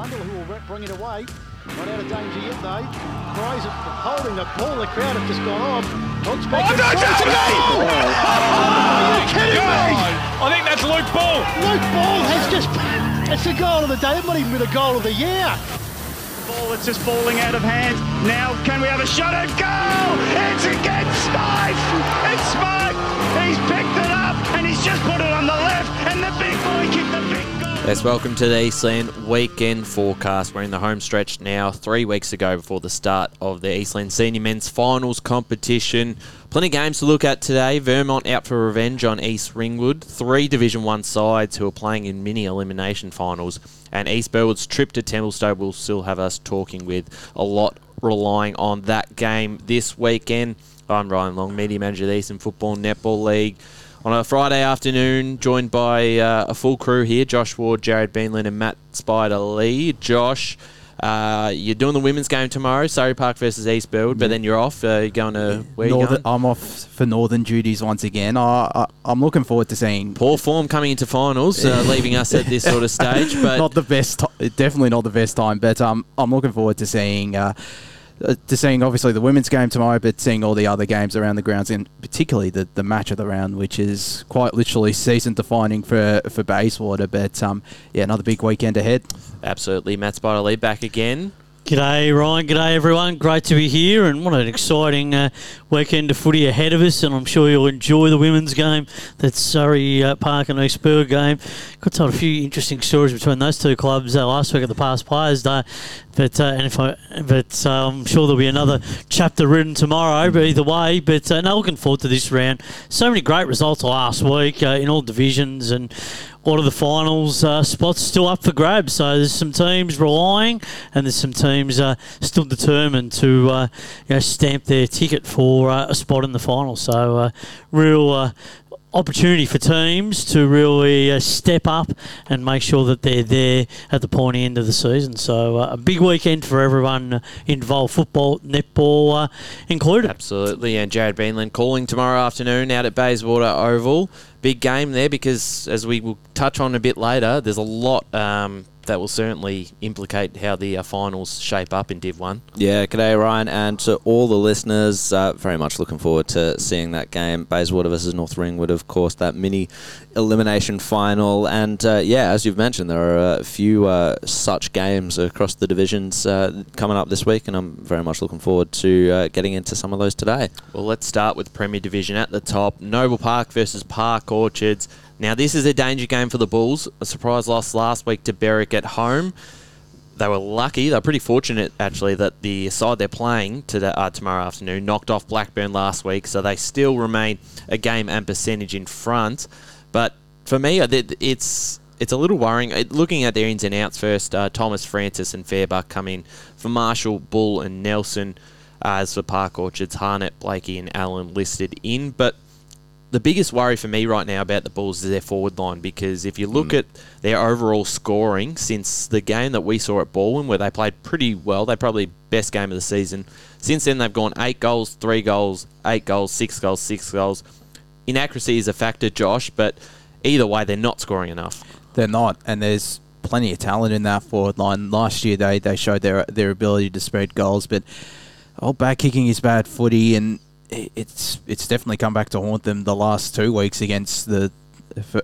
Bundle who will bring it away. Not out of danger yet though. Cries it, holding the ball. The crowd have just gone off. Hodge back Oh, in no, front. no, oh, no! Are you kidding me? I think that's Luke Ball. Luke Ball has just. It's the goal of the day. It might even be the goal of the year. Ball that's just falling out of hand. Now, can we have a shot at goal? It's against Smythe. It's Smythe. He's picked it up and he's just put it on the left. And the big boy kicked the big goal. Yes, welcome to the Eastland weekend forecast. We're in the home stretch now, three weeks ago before the start of the Eastland Senior Men's Finals competition. Plenty of games to look at today. Vermont out for revenge on East Ringwood. Three Division One sides who are playing in mini elimination finals. And East Burwood's trip to Templestowe will still have us talking with a lot relying on that game this weekend. I'm Ryan Long, media manager of the Eastern Football Netball League on a Friday afternoon, joined by uh, a full crew here Josh Ward, Jared Beanland, and Matt Spider Lee. Josh, uh, you're doing the women's game tomorrow, Surrey Park versus East Burwood, but then you're off. Uh, you're going to where you going? I'm off for Northern duties once again. I, I, I'm looking forward to seeing. Poor form coming into finals, uh, leaving us at this sort of stage. But not the best, ti- definitely not the best time, but um, I'm looking forward to seeing. Uh, to seeing obviously the women's game tomorrow, but seeing all the other games around the grounds, and particularly the, the match of the round, which is quite literally season defining for for Bayswater. But um, yeah, another big weekend ahead. absolutely, Matt Spider Lee back again. G'day, Ryan. G'day, everyone. Great to be here, and what an exciting uh, weekend of footy ahead of us. And I'm sure you'll enjoy the women's game, that Surrey uh, Park and East game. Got told a few interesting stories between those two clubs uh, last week at the Past Players Day, but uh, and if I, but uh, I'm sure there'll be another chapter written tomorrow. But either way, but uh, no, looking forward to this round. So many great results last week uh, in all divisions and all of the finals uh, spots still up for grabs. So there's some teams relying, and there's some teams uh, still determined to uh, you know, stamp their ticket for uh, a spot in the final. So uh, real. Opportunity for teams to really uh, step up and make sure that they're there at the pointy end of the season. So, uh, a big weekend for everyone involved, football, netball uh, included. Absolutely, and Jared Beanland calling tomorrow afternoon out at Bayswater Oval. Big game there because, as we will touch on a bit later, there's a lot um, that will certainly implicate how the uh, finals shape up in Div 1. Yeah, g'day Ryan, and to all the listeners, uh, very much looking forward to seeing that game. Bayswater versus North Ringwood, of course, that mini elimination final. And uh, yeah, as you've mentioned, there are a few uh, such games across the divisions uh, coming up this week, and I'm very much looking forward to uh, getting into some of those today. Well, let's start with Premier Division at the top. Noble Park versus Park Orchards. Now, this is a danger game for the Bulls. A surprise loss last week to Berwick at home. They were lucky. They're pretty fortunate, actually, that the side they're playing uh, tomorrow afternoon knocked off Blackburn last week, so they still remain a game and percentage in front. But for me, it's it's a little worrying. Looking at their ins and outs first, uh, Thomas Francis and Fairbuck come in for Marshall, Bull, and Nelson. Uh, as for Park Orchards, Harnett, Blakey, and Allen listed in. But the biggest worry for me right now about the Bulls is their forward line because if you look mm. at their overall scoring since the game that we saw at Balwyn, where they played pretty well, they probably best game of the season. Since then, they've gone eight goals, three goals, eight goals, six goals, six goals. Inaccuracy is a factor, Josh, but either way, they're not scoring enough. They're not, and there's plenty of talent in that forward line. Last year, they, they showed their their ability to spread goals, but oh, back kicking is bad footy, and it's it's definitely come back to haunt them the last two weeks against the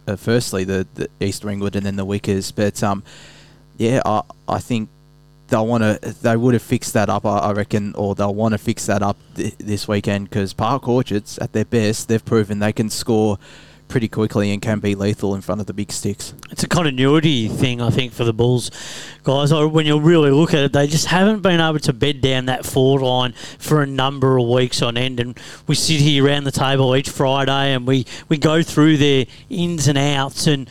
uh, firstly the, the East Ringwood and then the Wickers. But um, yeah, I I think they'll want to they would have fixed that up, I, I reckon, or they'll want to fix that up th- this weekend because Park Orchards at their best they've proven they can score pretty quickly and can be lethal in front of the big sticks. it's a continuity thing, I think, for the Bulls guys. When you really look at it, they just haven't been able to bed down that forward line for a number of weeks on end. And we sit here around the table each Friday and we, we go through their ins and outs. And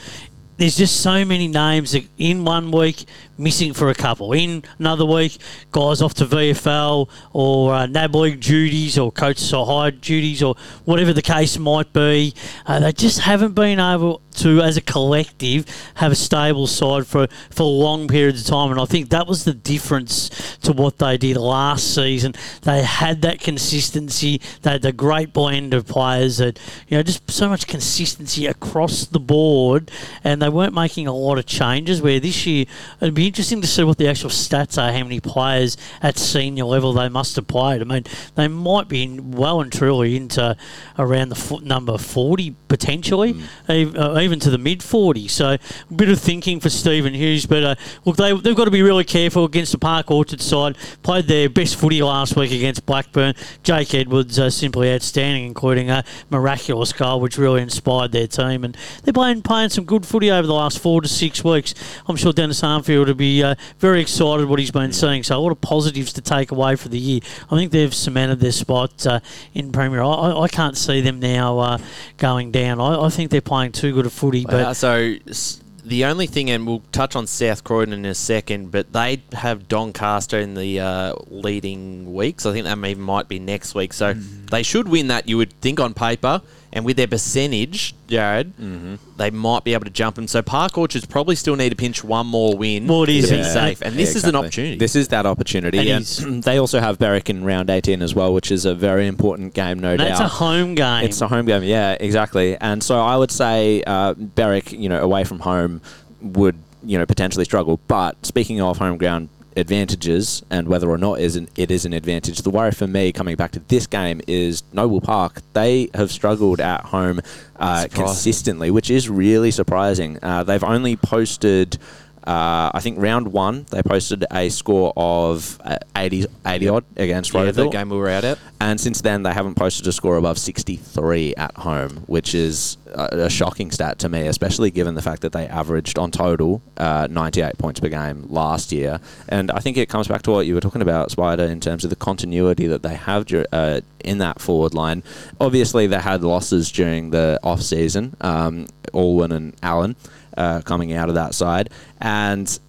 there's just so many names in one week missing for a couple. In another week, guys off to VFL or uh, NAB League duties or coach side duties or whatever the case might be. Uh, they just haven't been able to, as a collective, have a stable side for, for long periods of time. And I think that was the difference to what they did last season. They had that consistency. They had the great blend of players that, you know, just so much consistency across the board. And they weren't making a lot of changes. Where this year, it'd be be interesting to see what the actual stats are. How many players at senior level they must have played. I mean, they might be in- well and truly into around the foot number forty potentially, ev- uh, even to the mid forty. So a bit of thinking for Stephen Hughes. But uh, look, they they've got to be really careful against the Park Orchard side. Played their best footy last week against Blackburn. Jake Edwards uh, simply outstanding, including a miraculous goal, which really inspired their team. And they're playing playing some good footy over the last four to six weeks. I'm sure Dennis Armfield be uh, very excited what he's been seeing. So a lot of positives to take away for the year. I think they've cemented their spot uh, in Premier. I, I- can't see them now uh, going down. I, I think they're playing too good a footy. But so s- the only thing, and we'll touch on South Croydon in a second, but they have Doncaster in the uh, leading weeks. I think that may, might be next week. So Mm. they should win that, you would think, on paper. And with their percentage, Jared, Mm-hmm. they might be able to jump them. So Park Orchards probably still need to pinch one more win Well, it is, to be yeah. safe. And this Yeah, is an opportunity. This is that opportunity. It and they also have Berwick in round 18 as well, which is a very important game, no that's doubt. It's a home game. It's a home game, yeah, exactly. And so I would say uh, Berwick, you know, away from home would, you know, potentially struggle. But speaking of home ground advantages and whether or not is an, it is an advantage, the worry for me coming back to this game is Noble Park. They have struggled at home uh, consistently, which is really surprising. Uh, they've only posted. Uh, I think round one they posted a score of uh, 80, 80 odd against yeah, the game we were out at. And since then, they haven't posted a score above 63 at home, which is a, a shocking stat to me, especially given the fact that they averaged on total uh, 98 points per game last year. And I think it comes back to what you were talking about, Spider, in terms of the continuity that they have dur- uh, in that forward line. Obviously, they had losses during the off season, um, Alwyn and Allen. Uh, coming out of that side, and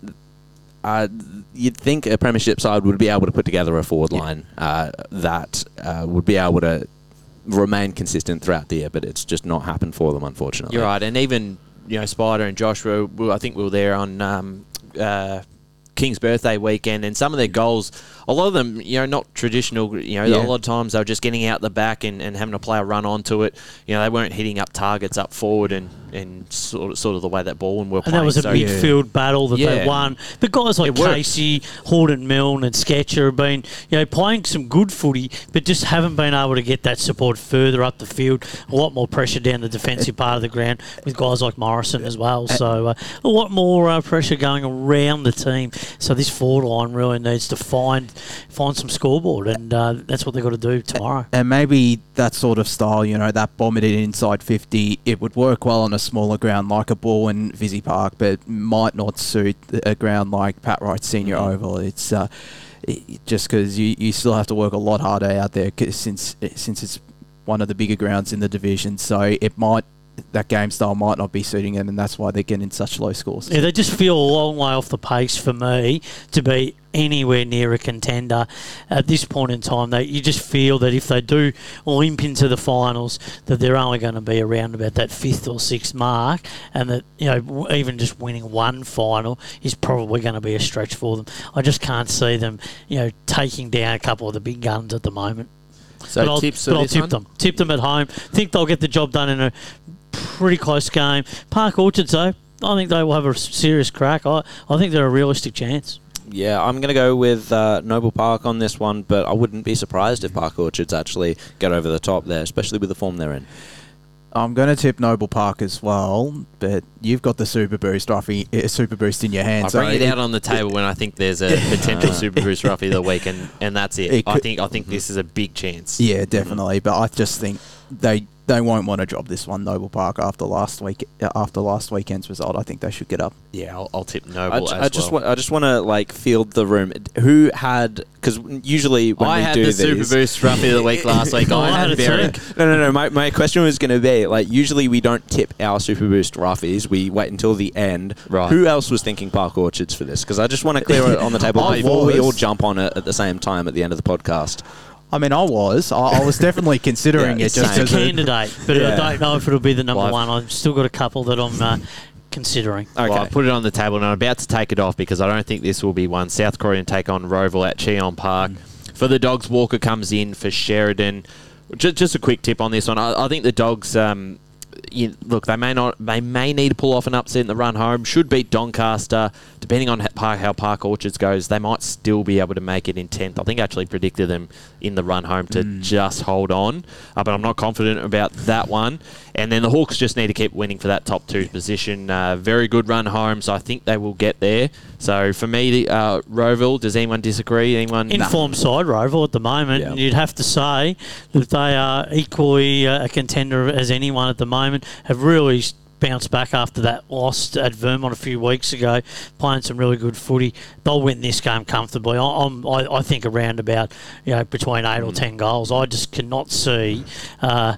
uh, you'd think a premiership side would be able to put together a forward line uh, that uh, would be able to remain consistent throughout the year, but it's just not happened for them, unfortunately. You're right, and even you know Spider and Joshua. I think we were there on um, uh, King's birthday weekend, and some of their goals, a lot of them, you know, not traditional. You know, Yeah. a lot of times they were just getting out the back and, and having to play a run onto it. You know, they weren't hitting up targets up forward and, and sort of, sort of the way that Balwyn were And playing. that was a so- midfield battle that Yeah. they won. But guys like. Casey, Horton Milne, and Sketcher have been, you know, playing some good footy, but just haven't been able to get that support further up the field. A lot more pressure down the defensive part of the ground with guys like Morrison as well. So uh, a lot more uh, pressure going around the team. So this forward line really needs to find find some scoreboard, and uh, that's what they've got to do tomorrow. And maybe that sort of style, you know, that bombing it in inside 50, it would work well on a smaller ground like a ball in Vizzy Park, but might not suit a ground like Pat Wright Senior Oval. It's uh, it, just because you, you still have to work a lot harder out there since since it's one of the bigger grounds in the division. So it might that game style might not be suiting them, and that's why they're getting such low scores. Yeah, they just feel a long way off the pace for me to be anywhere near a contender at this point in time. They, you just feel that if they do limp into the finals, that they're only going to be around about that fifth or sixth mark, and that you know even just winning one final is probably going to be a stretch for them. I just can't see them, you know, taking down a couple of the big guns at the moment. So but I'll, but I'll tip one? them. Tip them at home. Think they'll get the job done in a pretty close game. Park Orchards, though, I think they will have a serious crack. I, I think they're a realistic chance. Yeah, I'm going to go with uh, Noble Park on this one, but I wouldn't be surprised if Park Orchards actually get over the top there, especially with the form they're in. I'm going to tip Noble Park as well, but you've got the Super Boost, Ruffy, uh, Super Boost in your I hands. bring so it out on the table when I think there's a potential Super Boost roughie of the week, and, and that's it. It I could- think I think this is a big chance. Yeah, definitely. But I just think they they won't want to drop this one, Noble Park, after last week uh, after last weekend's result. I think they should get up. Yeah, I'll, I'll tip I, Noble ju- as I just well. want I just want to like field the room. Who had because usually when I we had do the these, Super Boost roughie of the week last week. Oh, I I had had it No, no, no. My, my question was going to be like, usually we don't tip our Super Boost roughies. We wait until the end. Right. Who else was thinking Park Orchards for this? Because I just want to clear it on the table before we all jump on it at the same time at the end of the podcast. I mean, I was. I, I was definitely considering Yeah, it it's just same. It's a as a, candidate, but Yeah. I don't know if it'll be the number Well, one. I've still got a couple that I'm uh, considering. Okay. Well, I put it on the table and I'm about to take it off because I don't think this will be one. South Croydon take on Rowville at Cheong Park. For the Dogs, Walker comes in for Sheridan. Just, just a quick tip on this one. I, I think the Dogs, um, you, look, they may not, they may need to pull off an upset in the run home. Should beat Doncaster, depending on how, Park Orchards goes. They might still be able to make it in tenth. I think I actually predicted them in the run home to just hold on, uh, but I'm not confident about that one. And then the Hawks just need to keep winning for that top two position. Uh, very good run home, so I think they will get there. So for me, the, uh, Rowville, does anyone disagree? Anyone? Informed side, Rowville, at the moment. Yeah. You'd have to say that they are equally uh, a contender as anyone at the moment. Have really bounced back after that loss at Vermont a few weeks ago, playing some really good footy. They'll win this game comfortably. I, I'm, I, I think around about you know between eight or ten goals. I just cannot see. Uh,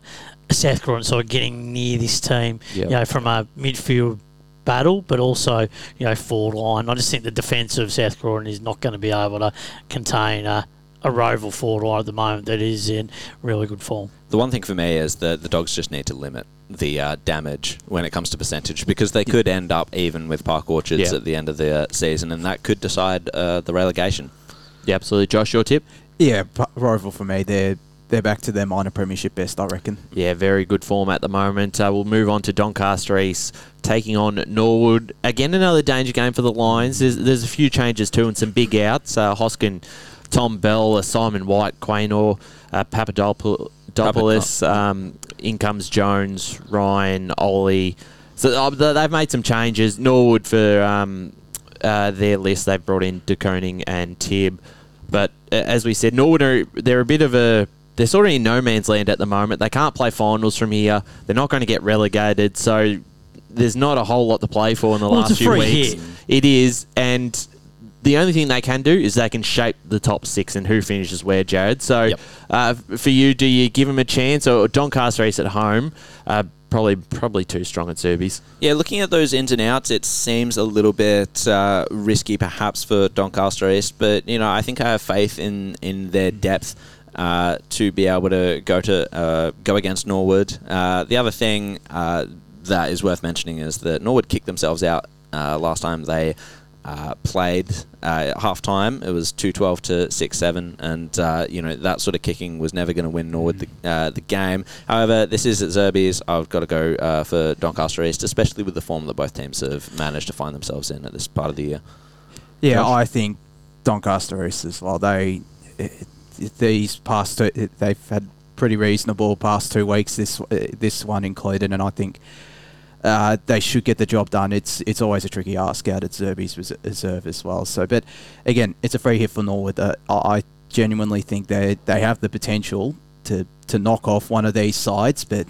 South sort of getting near this team, Yep. you know, from a midfield battle, but also you know forward line. I just think the defence of South Croydon is not going to be able to contain a, a Rowville forward line at the moment that is in really good form. The one thing for me is that the dogs just need to limit the uh, damage when it comes to percentage because they could end up even with Park Orchards Yeah. at the end of the uh, season, and that could decide uh, the relegation. Yeah, absolutely. Josh, your tip? Yeah, P- Rowville for me. They're they're back to their minor premiership best, I reckon. Yeah, very good form at the moment. Uh, we'll move on to Doncaster East taking on Norwood. Again, another danger game for the Lions. There's, there's a few changes too and some big outs. Uh, Hoskin, Tom Bell, uh, Simon White, Quaynor, uh, Papadopoulos, um, in comes Jones, Ryan, Ollie. So uh, they've made some changes. Norwood for um, uh, their list, they've brought in DeConing and Tibb. But uh, as we said, Norwood are they're a bit of a they're sort of in no man's land at the moment. They can't play finals from here. They're not going to get relegated, so there's not a whole lot to play for in the Well, last few weeks. hit. It is, and the only thing they can do is they can shape the top six and who finishes where, Jared. So Yep. uh, for you, do you give them a chance or Doncaster East at home? Uh, probably probably too strong at Zerbes. Yeah, looking at those ins and outs, it seems a little bit uh, risky perhaps for Doncaster East, but you know I think I have faith in in their depth. Uh, to be able to go to uh, go against Norwood. Uh, the other thing uh, that is worth mentioning is that Norwood kicked themselves out uh, last time they uh, played uh, at half time. It was two twelve to six seven, and uh, you know that sort of kicking was never going to win Norwood the, uh, the game. However, this is at Zerbes. I've got to go uh, for Doncaster East, especially with the form that both teams have managed to find themselves in at this part of the year. Yeah, Josh? I think Doncaster East as well. They it, these past two, they've had pretty reasonable past two weeks. This uh, this one included, and I think uh, they should get the job done. It's it's always a tricky ask out at Zerbes res- reserve as well. So, but again, it's a free hit for Norwood. Uh, I I genuinely think they they have the potential to to knock off one of these sides, but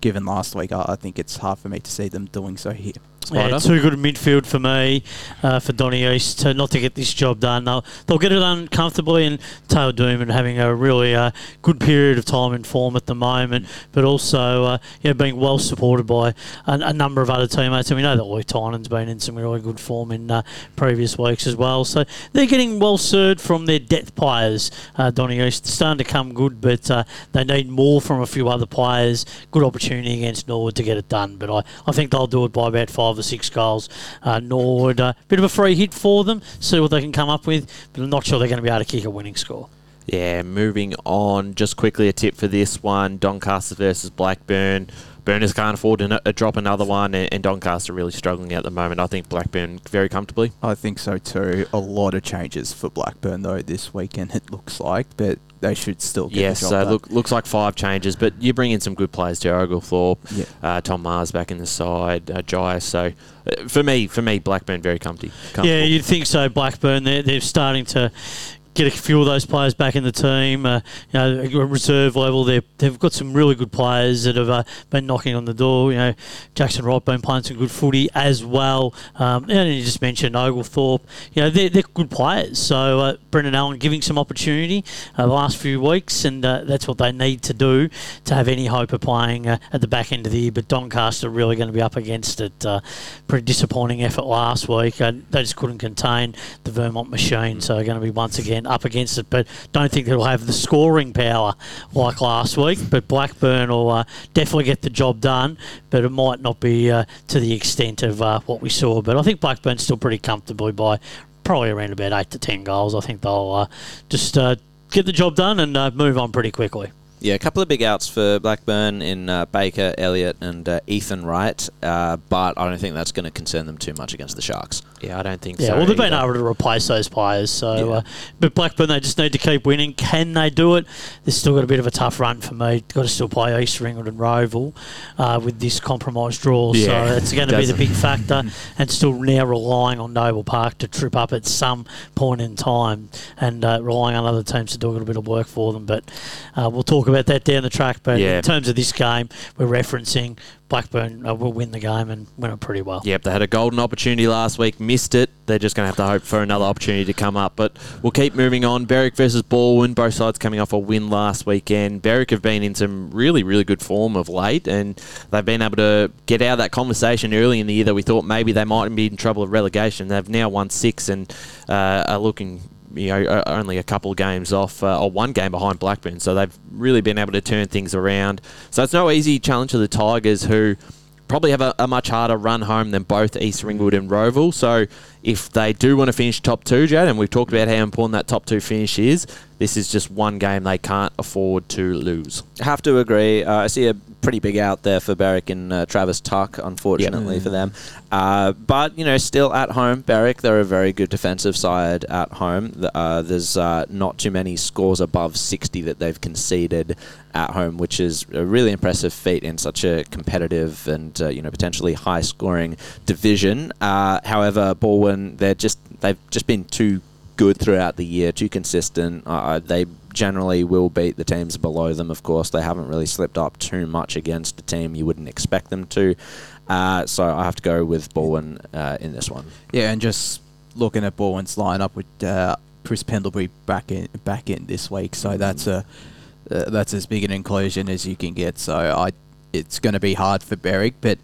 given last week, I, I think it's hard for me to see them doing so here. Yeah, Spider? too good midfield for me, uh, for Donny East to not to get this job done. They'll, they'll get it done comfortably, and Taylor Doom and having a really uh, good period of time in form at the moment, but also uh, yeah, being well supported by a, a number of other teammates. And we know that Luke Tynan's been in some really good form in uh, previous weeks as well. So they're getting well served from their depth players. Uh, Donny East starting to come good, but uh, they need more from a few other players. Good opportunity against Norwood to get it done, but I, I think they'll do it by about five or six goals. Uh, Norwood, uh, bit of a free hit for them. See what they can come up with, but I'm not sure they're going to be able to kick a winning score. Yeah, moving on. Just quickly, a tip for this one: Doncaster versus Blackburn. Burners can't afford to n- drop another one, and, and Doncaster really struggling at the moment. I think Blackburn very comfortably. I think so too. A lot of changes for Blackburn though this weekend. It looks like, but they should still get yes, the job so done. look looks like five changes, but you bring in some good players too. Oglethorpe, Yeah. uh, Tom Mars back in the side, uh, Jai. So uh, for me, for me, Blackburn very comfy. comfortable. Yeah, you'd think so. Blackburn, they're, they're starting to get a few of those players back in the team. Uh, you know, reserve level, they've, got some really good players that have uh, been knocking on the door. You know, Jackson Wright been playing some good footy as well. Um, and you just mentioned Oglethorpe. You know, they're, they're good players. So uh, Brendan Allen giving some opportunity uh, the last few weeks, and uh, that's what they need to do to have any hope of playing uh, at the back end of the year. But Doncaster really going to be up against it. Pretty disappointing effort last week. They just couldn't contain the Vermont machine, so going to be once again up against it. But don't think they'll have the scoring power like last week. But Blackburn will uh, definitely get the job done, but it might not be uh, to the extent of uh, what we saw. But I think Blackburn's still pretty comfortably by probably around about eight to ten goals. I think they'll uh, just uh, get the job done and uh, move on pretty quickly. Yeah, a couple of big outs for Blackburn in uh, Baker, Elliott, and uh, Ethan Wright, uh, but I don't think that's going to concern them too much against the Sharks. Yeah, I don't think so. Yeah, so. well, they've been able to replace those players. So, Yeah. uh, but Blackburn, they just need to keep winning. Can they do it? They've still got a bit of a tough run for me. Got to still play East Ringwood and Rowville uh, with this compromised draw. Yeah, so it's going to be the doesn't- big factor, and still now relying on Noble Park to trip up at some point in time, and uh, relying on other teams to do a little bit of work for them. But uh, we'll talk about that down the track. But Yeah. in terms of this game, we're referencing Blackburn uh, will win the game and win it pretty well. Yep, they had a golden opportunity last week, missed it. They're just going to have to hope for another opportunity to come up. But we'll keep moving on. Berwick versus Balwyn, both sides coming off a win last weekend. Berwick have been in some really, really good form of late, and they've been able to get out of that conversation early in the year that we thought maybe they might be in trouble of relegation. They've now won six and uh, are looking you know, only a couple of games off, uh, or one game behind Blackburn. So they've really been able to turn things around. So it's no easy challenge to the Tigers, who probably have a, a much harder run home than both East Ringwood and Rowville. So if they do want to finish top two, Jad, and we've talked about how important that top two finish is, this is just one game they can't afford to lose. Have to agree. Uh, I see a pretty big out there for Berwick and uh, Travis Tuck, unfortunately for them. Uh, but, you know, still at home, Berwick, they're a very good defensive side at home. Uh, there's uh, not too many scores above 60 that they've conceded at home, which is a really impressive feat in such a competitive and, uh, you know, potentially high scoring division. Uh, however, Balwyn, they're just, they've just been too good throughout the year, too consistent. Uh, they generally will beat the teams below them, of course. They haven't really slipped up too much against a team you wouldn't expect them to. Uh, so I have to go with Balwyn uh, in this one. Yeah, and just looking at Balwyn's lineup with uh, Chris Pendlebury back in back in this week, so that's a uh, that's as big an inclusion as you can get. So I, it's going to be hard for Berwick, but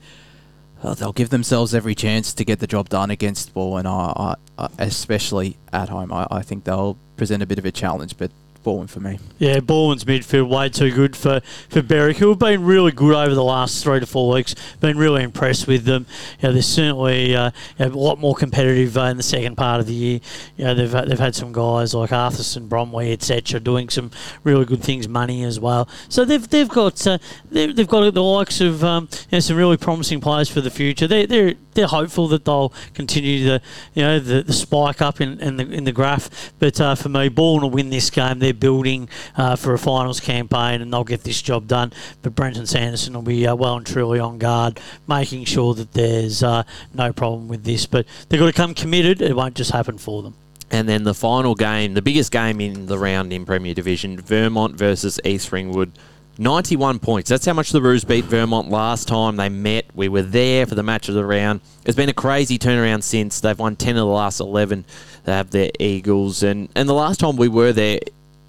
uh, they'll give themselves every chance to get the job done against I, I, I, especially at home. I, I think they'll present a bit of a challenge, but Balwyn for me. Yeah, Balwyn's midfield way too good for, for Berwick, who have been really good over the last three to four weeks. Been really impressed with them. You know, they're certainly uh, you know, a lot more competitive uh, in the second part of the year. You know, they've they've had some guys like Arthurson, Bromley, etc., doing some really good things. Money as well. So they've they've got uh, they've, they've got the likes of um, you know, some really promising players for the future. They they're they're hopeful that they'll continue the you know the, the spike up in, in the in the graph. But uh, for me, Balwyn will win this game. They're building uh, for a finals campaign, and they'll get this job done. But Brenton Sanderson will be uh, well and truly on guard, making sure that there's uh, no problem with this. But they've got to come committed. It won't just happen for them. And then the final game, the biggest game in the round in Premier Division, Vermont versus East Ringwood. 91 points. That's how much the Roos beat Vermont last time they met. We were there for the match of the round. It's been a crazy turnaround since. They've won 10 of the last 11. They have their Eagles. And, and the last time we were there,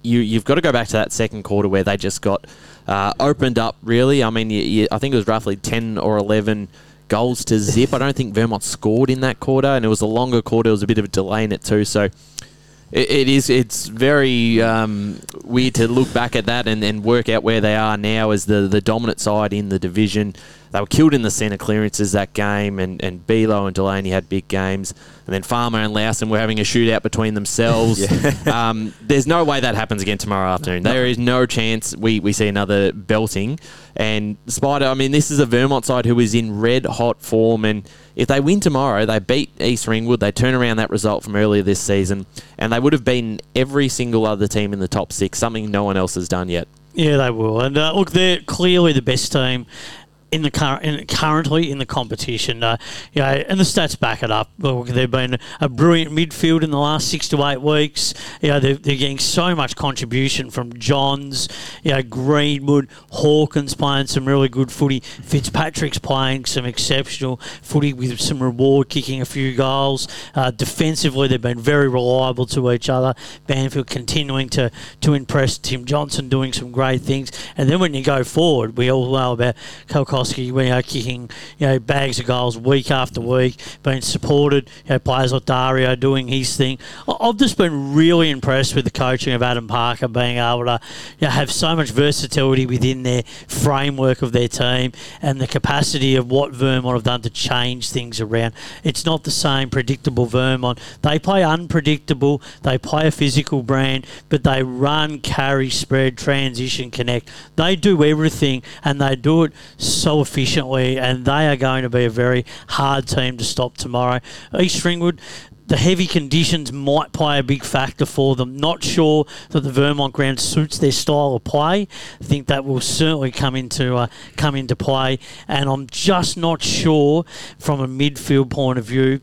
you, you've got to go back to that second quarter where they just got uh, opened up, really. I mean, you, you, I think it was roughly 10 or 11 goals to zip. I don't think Vermont scored in that quarter, and it was a longer quarter. There was a bit of a delay in it, too. So it, it is. It's very um, weird to look back at that and, and work out where they are now as the, the dominant side in the division. They were killed in the centre clearances that game, and, and Bilo and Delaney had big games. And then Farmer and Lowson were having a shootout between themselves. um, there's no way that happens again tomorrow afternoon. There is no chance we, we see another belting. And Spider, I mean, this is a Vermont side who is in red hot form. And if they win tomorrow, they beat East Ringwood, they turn around that result from earlier this season, and they would have beaten every single other team in the top six, something no one else has done yet. Yeah, they will. And uh, look, they're clearly the best team in the current in, currently in the competition. Uh, you know, and the stats back it up. They've been a brilliant midfield in the last six to eight weeks. You know, they're, they're getting so much contribution from Johns, you know, Greenwood, Hawkins playing some really good footy. Fitzpatrick's playing some exceptional footy with some reward, kicking a few goals. Uh, defensively, they've been very reliable to each other. Banfield continuing to to impress. Tim Johnson doing some great things. And then when you go forward, we all know about Koski, you know, kicking you know bags of goals week after week, being supported. You know, players like Dario doing his thing. I've just been really impressed with the coaching of Adam Parker, being able to you know, have so much versatility within their framework of their team and the capacity of what Vermont have done to change things around. It's not the same predictable Vermont. They play unpredictable. They play a physical brand, but they run, carry, spread, transition, connect. They do everything, and they do it so efficiently. And they are going to be a very hard team to stop tomorrow. East Ringwood. The heavy conditions might play a big factor for them. Not sure that the Vermont ground suits their style of play. I think that will certainly come into uh, come into play, and I'm just not sure from a midfield point of view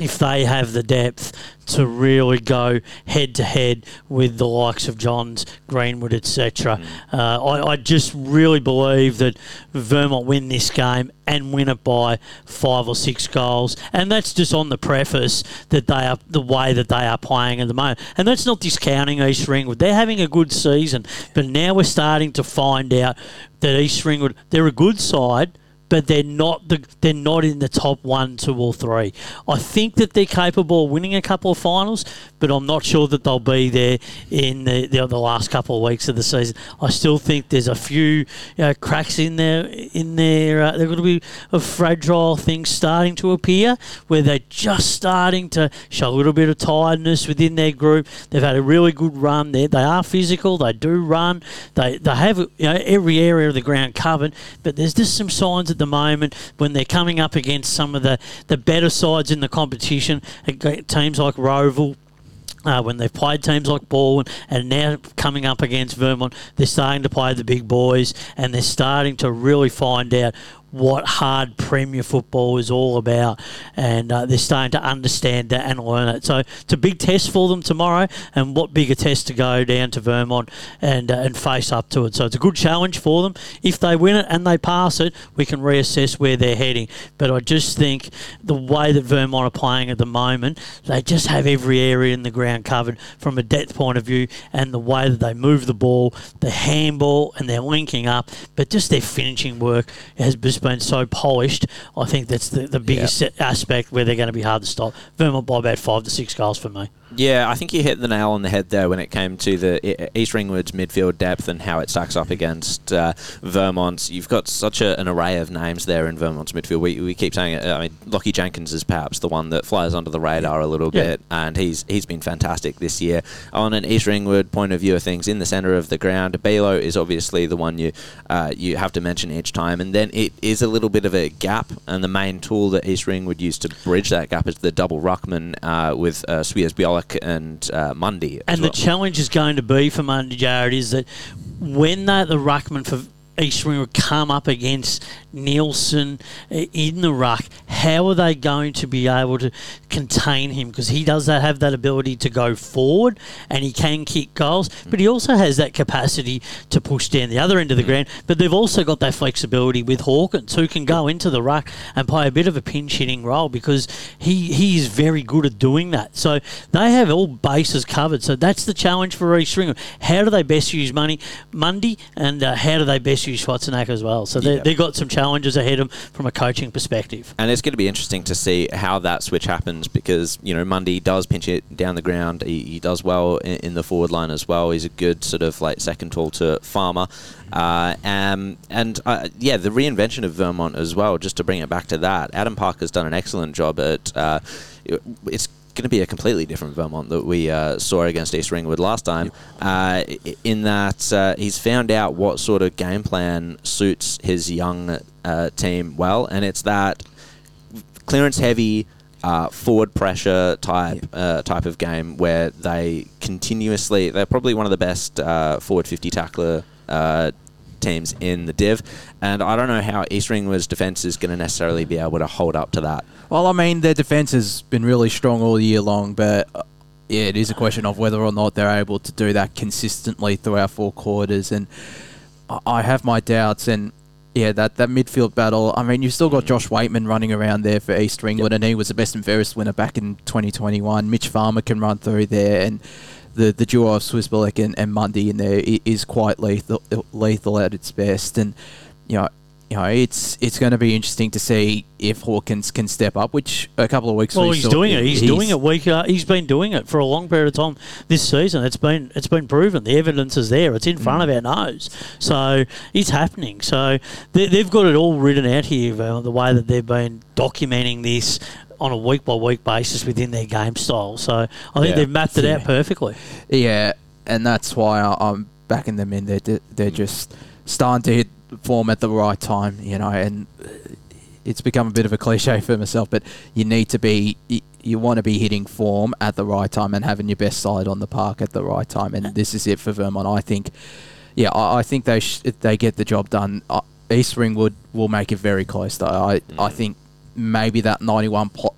if they have the depth to really go head to head with the likes of Johns, Greenwood, etc. Uh, I, I just really believe that Vermont win this game and win it by five or six goals, and that's just on the preface that they are the way that they are playing at the moment, and that's not discounting East Ringwood. They're having a good season, but now we're starting to find out that East Ringwood they're a good side but they're not the they're not in the top one, two, or three. I think that they're capable of winning a couple of finals, but I'm not sure that they'll be there in the, the, the last couple of weeks of the season. I still think there's a few you know, cracks in there in there. Uh, they're going to be a fragile things starting to appear where they're just starting to show a little bit of tiredness within their group. They've had a really good run there. They are physical. They do run. They they have you know every area of the ground covered, but there's just some signs at the moment when they're coming up against some of the, the better sides in the competition, teams like Rowville. Uh, when they've played teams like Balwyn and now coming up against Vermont, they're starting to play the big boys and they're starting to really find out what hard Premier football is all about, and uh, they're starting to understand that and learn it. So it's a big test for them tomorrow, and what bigger test to go down to Vermont and uh, and face up to it. So it's a good challenge for them. If they win it and they pass it, we can reassess where they're heading. But I just think the way that Vermont are playing at the moment, they just have every area in the ground covered from a depth point of view, and the way that they move the ball, the handball, and they're linking up, but just their finishing work has just been so polished. I think that's the, the biggest aspect where they're going to be hard to stop. Vermont by about five to six goals for me. Yeah, I think you hit the nail on the head there when it came to the East Ringwood's midfield depth and how it stacks up against uh, Vermont's. You've got such a, an array of names there in Vermont's midfield. We, we keep saying it. I mean, Lockie Jenkins is perhaps the one that flies under the radar a little Yeah. bit, and he's he's been fantastic this year. On an East Ringwood point of view of things, in the centre of the ground, Balo is obviously the one you uh, you have to mention each time, and then it is a little bit of a gap, and the main tool that East Ringwood used to bridge that gap is the double ruckman uh, with uh, Swiers And uh, Mundy. And well. the challenge is going to be for Mundy Jared is that when the, the ruckman for East Ringwood come up against Nielsen uh, in the ruck, how are they going to be able to contain him? Because he does that, have that ability to go forward and he can kick goals, but he also has that capacity to push down the other end of the ground. But they've also got that flexibility with Hawkins, who can go into the ruck and play a bit of a pinch hitting role because he, he is very good at doing that. So they have all bases covered. So that's the challenge for East Ringwood. How do they best use money, Mundy, and uh, how do they best use Schwarzenegger as well? So they, Yeah. they've got some challenges ahead of them from a coaching perspective. And it's going to be interesting to see how that switch happens because, you know, Mundy does pinch it down the ground. He, he does well in, in the forward line as well. He's a good sort of like second tool to Farmer. Uh, um, and uh, yeah, the reinvention of Vermont as well, just to bring it back to that. Adam Parker's done an excellent job at. Uh, it- it's going to be a completely different Vermont that we uh, saw against East Ringwood last time. Uh, in that uh, he's found out what sort of game plan suits his young uh, team well, and it's that clearance heavy. Uh, forward pressure type uh, type of game where they continuously they're probably one of the best uh, forward 50 tackler uh, teams in the div and I don't know how East Ringwood's defense is going to necessarily be able to hold up to that Well, I mean, their defense has been really strong all year long, but uh, yeah, it is a question of whether or not they're able to do that consistently through our four quarters. And I- have my doubts. And yeah, that, that midfield battle. I mean, you've still got Josh Waitman running around there for East Ringwood, and he was the best and fairest winner back in 2021. Mitch Farmer can run through there, and the the duo of Swissbelic and, and Mundy in there is quite lethal, lethal at its best. And you know, you know, it's it's going to be interesting to see if Hawkins can step up. Which a couple of weeks. Well, we he's saw- doing it. He's, doing it week. Uh, he's been doing it for a long period of time this season. It's been it's been proven. The evidence is there. It's in front of our nose. So it's happening. So they, they've got it all written out here. Uh, the way that they've been documenting this on a week by week basis within their game style. So I think Yeah. they've mapped it Yeah. out perfectly. Yeah, and that's why I- I'm backing them in. They're they're just starting to hit form at the right time, you know. And it's become a bit of a cliche for myself, but you need to be. You, you want to be hitting form at the right time and having your best side on the park at the right time, and this is it for Vermont. I think, yeah, I, I think they sh- they get the job done. Uh, East Ringwood will make it very close, though. I I think maybe that 91 po-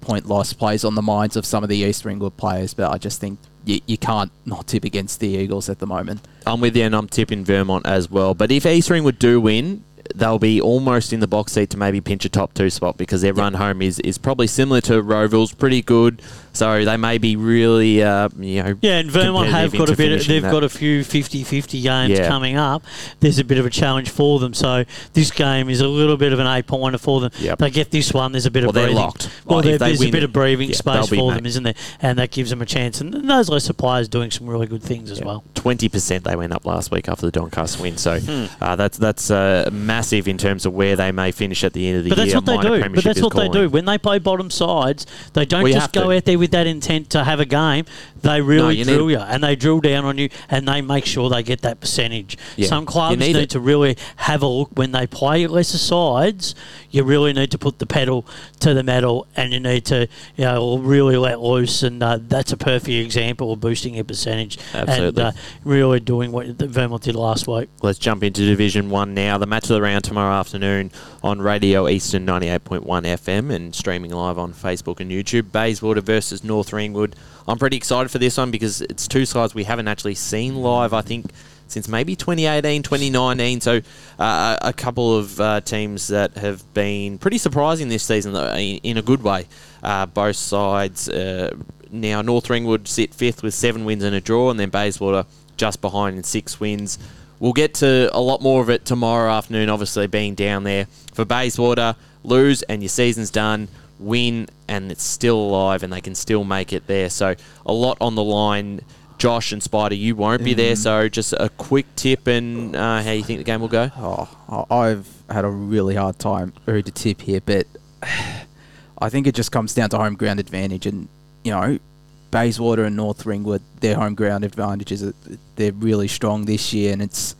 point loss plays on the minds of some of the East Ringwood players, but I just think you, you can't not tip against the Eagles at the moment. I'm with you, and I'm tipping Vermont as well. But if East Ringwood do win, they'll be almost in the box seat to maybe pinch a top two spot because their run home is, is probably similar to Rowville's, pretty good. So they may be really, uh, you know, Yeah, and Vermont have got a bit. Of, they've that. got a few 50-50 games Yeah. coming up. There's a bit of a challenge for them. So this game is a little bit of an eight pointer for them. Yep. They get this one. There's a bit of Well, of they're breathing. locked. Well, Like, there- if they there's a bit of breathing yeah, space for mate. them, isn't there? And that gives them a chance. And those of players doing some really good things as well. Twenty percent they went up last week after the Doncaster win, so Hmm. uh, that's that's uh, massive in terms of where they may finish at the end of the But that's year. what they do. But that's what they do. When they play bottom sides, they don't Well, just go to. out there with that intent to have a game. They really you need- drill you, and they drill down on you, and they make sure they get that percentage. Yeah, Some clubs need need, to really have a look when they play lesser sides. You really need to put the pedal to the metal, and you need to, you know, really let loose. And uh, that's a perfect example of boosting your percentage Absolutely. and uh, really doing what the Vermont did last week. Let's jump into Division 1 now. The match of the round tomorrow afternoon on Radio Eastern 98.1 FM and streaming live on Facebook and YouTube. Bayswater versus North Ringwood. I'm pretty excited for this one because it's two sides we haven't actually seen live, I think, since maybe 2018, 2019. So uh, a couple of uh, teams that have been pretty surprising this season though, in, in a good way. Uh, both sides. Uh, now, North Ringwood sit fifth with seven wins and a draw, and then Bayswater just behind in six wins. We'll get to a lot more of it tomorrow afternoon, obviously being down there. For Bayswater, lose and your season's done. Win and it's still alive and they can still make it there. So a lot on the line. Josh and Spider, you won't be there. So just a quick tip and uh, how you think the game will go. Oh, I've had a really hard time who to tip here, but I think it just comes down to home ground advantage, and you know, Bayswater and North Ringwood, their home ground advantages, are- they're really strong this year, and it's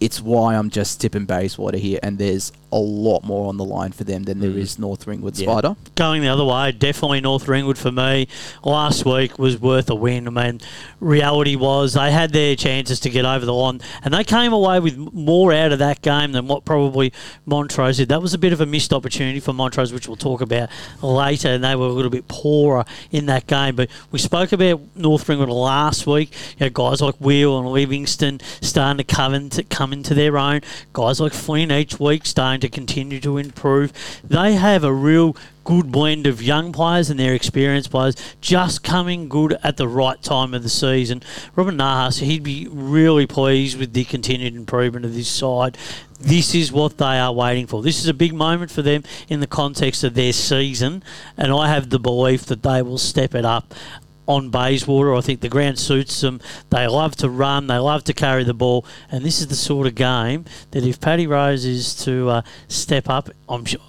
it's why I'm just tipping Bayswater here, and there's a lot more on the line for them than there mm. is North Ringwood Yeah. Spider. going the other way, definitely North Ringwood for me. Last week was worth a win. I mean, reality was they had their chances to get over the line, and they came away with more out of that game than what probably Montrose did. That was a bit of a missed opportunity for Montrose, which we'll talk about later, and they were a little bit poorer in that game. But we spoke about North Ringwood last week. You know, guys like Wheel and Livingston starting to come into, come into their own. Guys like Flynn each week starting to continue to improve. They have a real good blend of young players and their experienced players just coming good at the right time of the season. Robin Nahas, he'd be really pleased with the continued improvement of this side. This is what they are waiting for. This is a big moment for them in the context of their season, and I have the belief that they will step it up on Bayswater. I think the ground suits them. They love to run. They love to carry the ball, and this is the sort of game that if Paddy Rose is to uh, step up, I'm sure.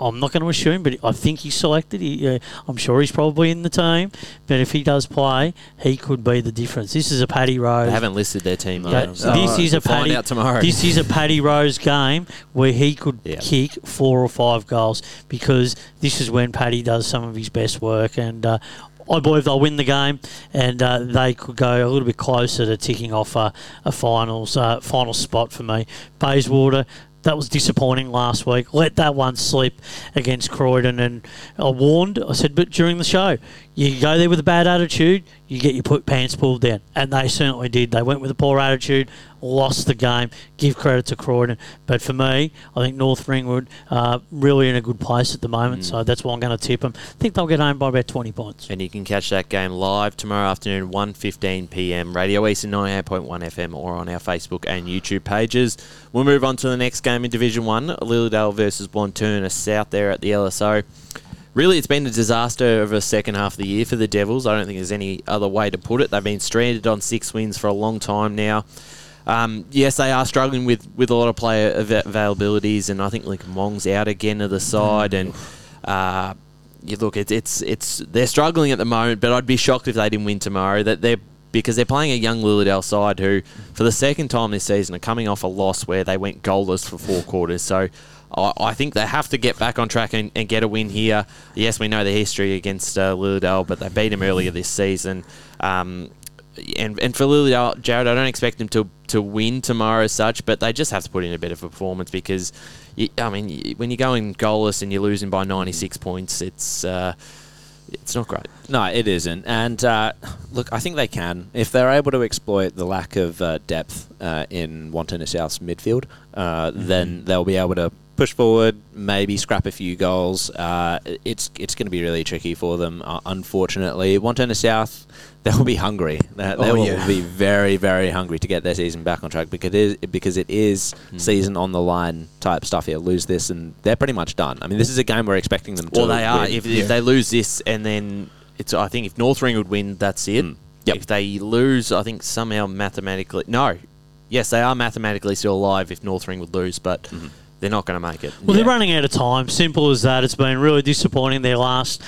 I'm not going to assume, but I think he's selected. He, uh, I'm sure he's probably in the team. But if he does play, he could be the difference. This is a Paddy Rose. They haven't listed their team Yeah, this so is a we'll find Paddy. out tomorrow. This is a Paddy Rose game where he could Yeah. kick four or five goals because this is when Paddy does some of his best work, and uh, I believe they'll win the game, and uh, they could go a little bit closer to ticking off a, a finals uh, final spot for me. Bayswater. That was disappointing last week. Let that one slip against Croydon, and I warned. I said, but during the show, you go there with a bad attitude, you get your put pants pulled down, and they certainly did. They went with a poor attitude, lost the game. Give credit to Croydon, but for me, I think North Ringwood are really in a good place at the moment. Mm. So that's why I'm going to tip them. I think they'll get home by about 20 points. And you can catch that game live tomorrow afternoon, 1.15 p.m. Radio Eastern 98.1 FM or on our Facebook and YouTube pages. We'll move on to the next game in Division 1, Lilydale versus Blanturna South there at the LSO. Really, it's been a disaster of a second half of the year for the Devils. I don't think there's any other way to put it. They've been stranded on six wins for a long time now. Um, yes, they are struggling with, with a lot of player av- availabilities, and I think like Mong's out again of the side, and uh, you look, it's it's it's they're struggling at the moment. But I'd be shocked if they didn't win tomorrow. That they're because they're playing a young Lilydale side who, for the second time this season, are coming off a loss where they went goalless for four quarters. So. I think they have to get back on track and, and get a win here. Yes, we know the history against uh, Lilydale, but they beat him earlier this season. Um, and and for Lilydale, Jared, I don't expect them to to win tomorrow as such, but they just have to put in a bit of performance because, you, I mean, when you're going goalless and you're losing by 96 points, it's uh, it's not great. No, it isn't. And uh, look, I think they can if they're able to exploit the lack of uh, depth uh, in Wantirna South's midfield. Uh, Then they'll be able to push forward, maybe scrap a few goals. Uh, it's it's going to be really tricky for them. Uh, unfortunately, Wantirna South they'll be hungry. They, they Oh, will yeah. be very very hungry to get their season back on track because it is because it is season on the line type stuff here. Lose this and they're pretty much done. I mean, this is a game we're expecting them to. Well, they are. If, Yeah. if they lose this, and then it's, I think if North Ringwood win, that's it. Mm. Yep. If they lose, I think somehow mathematically, no, yes, they are mathematically still alive if North Ringwood lose, but Mm-hmm. They're not going to make it. Well, they're running out of time. Simple as that. It's been really disappointing their last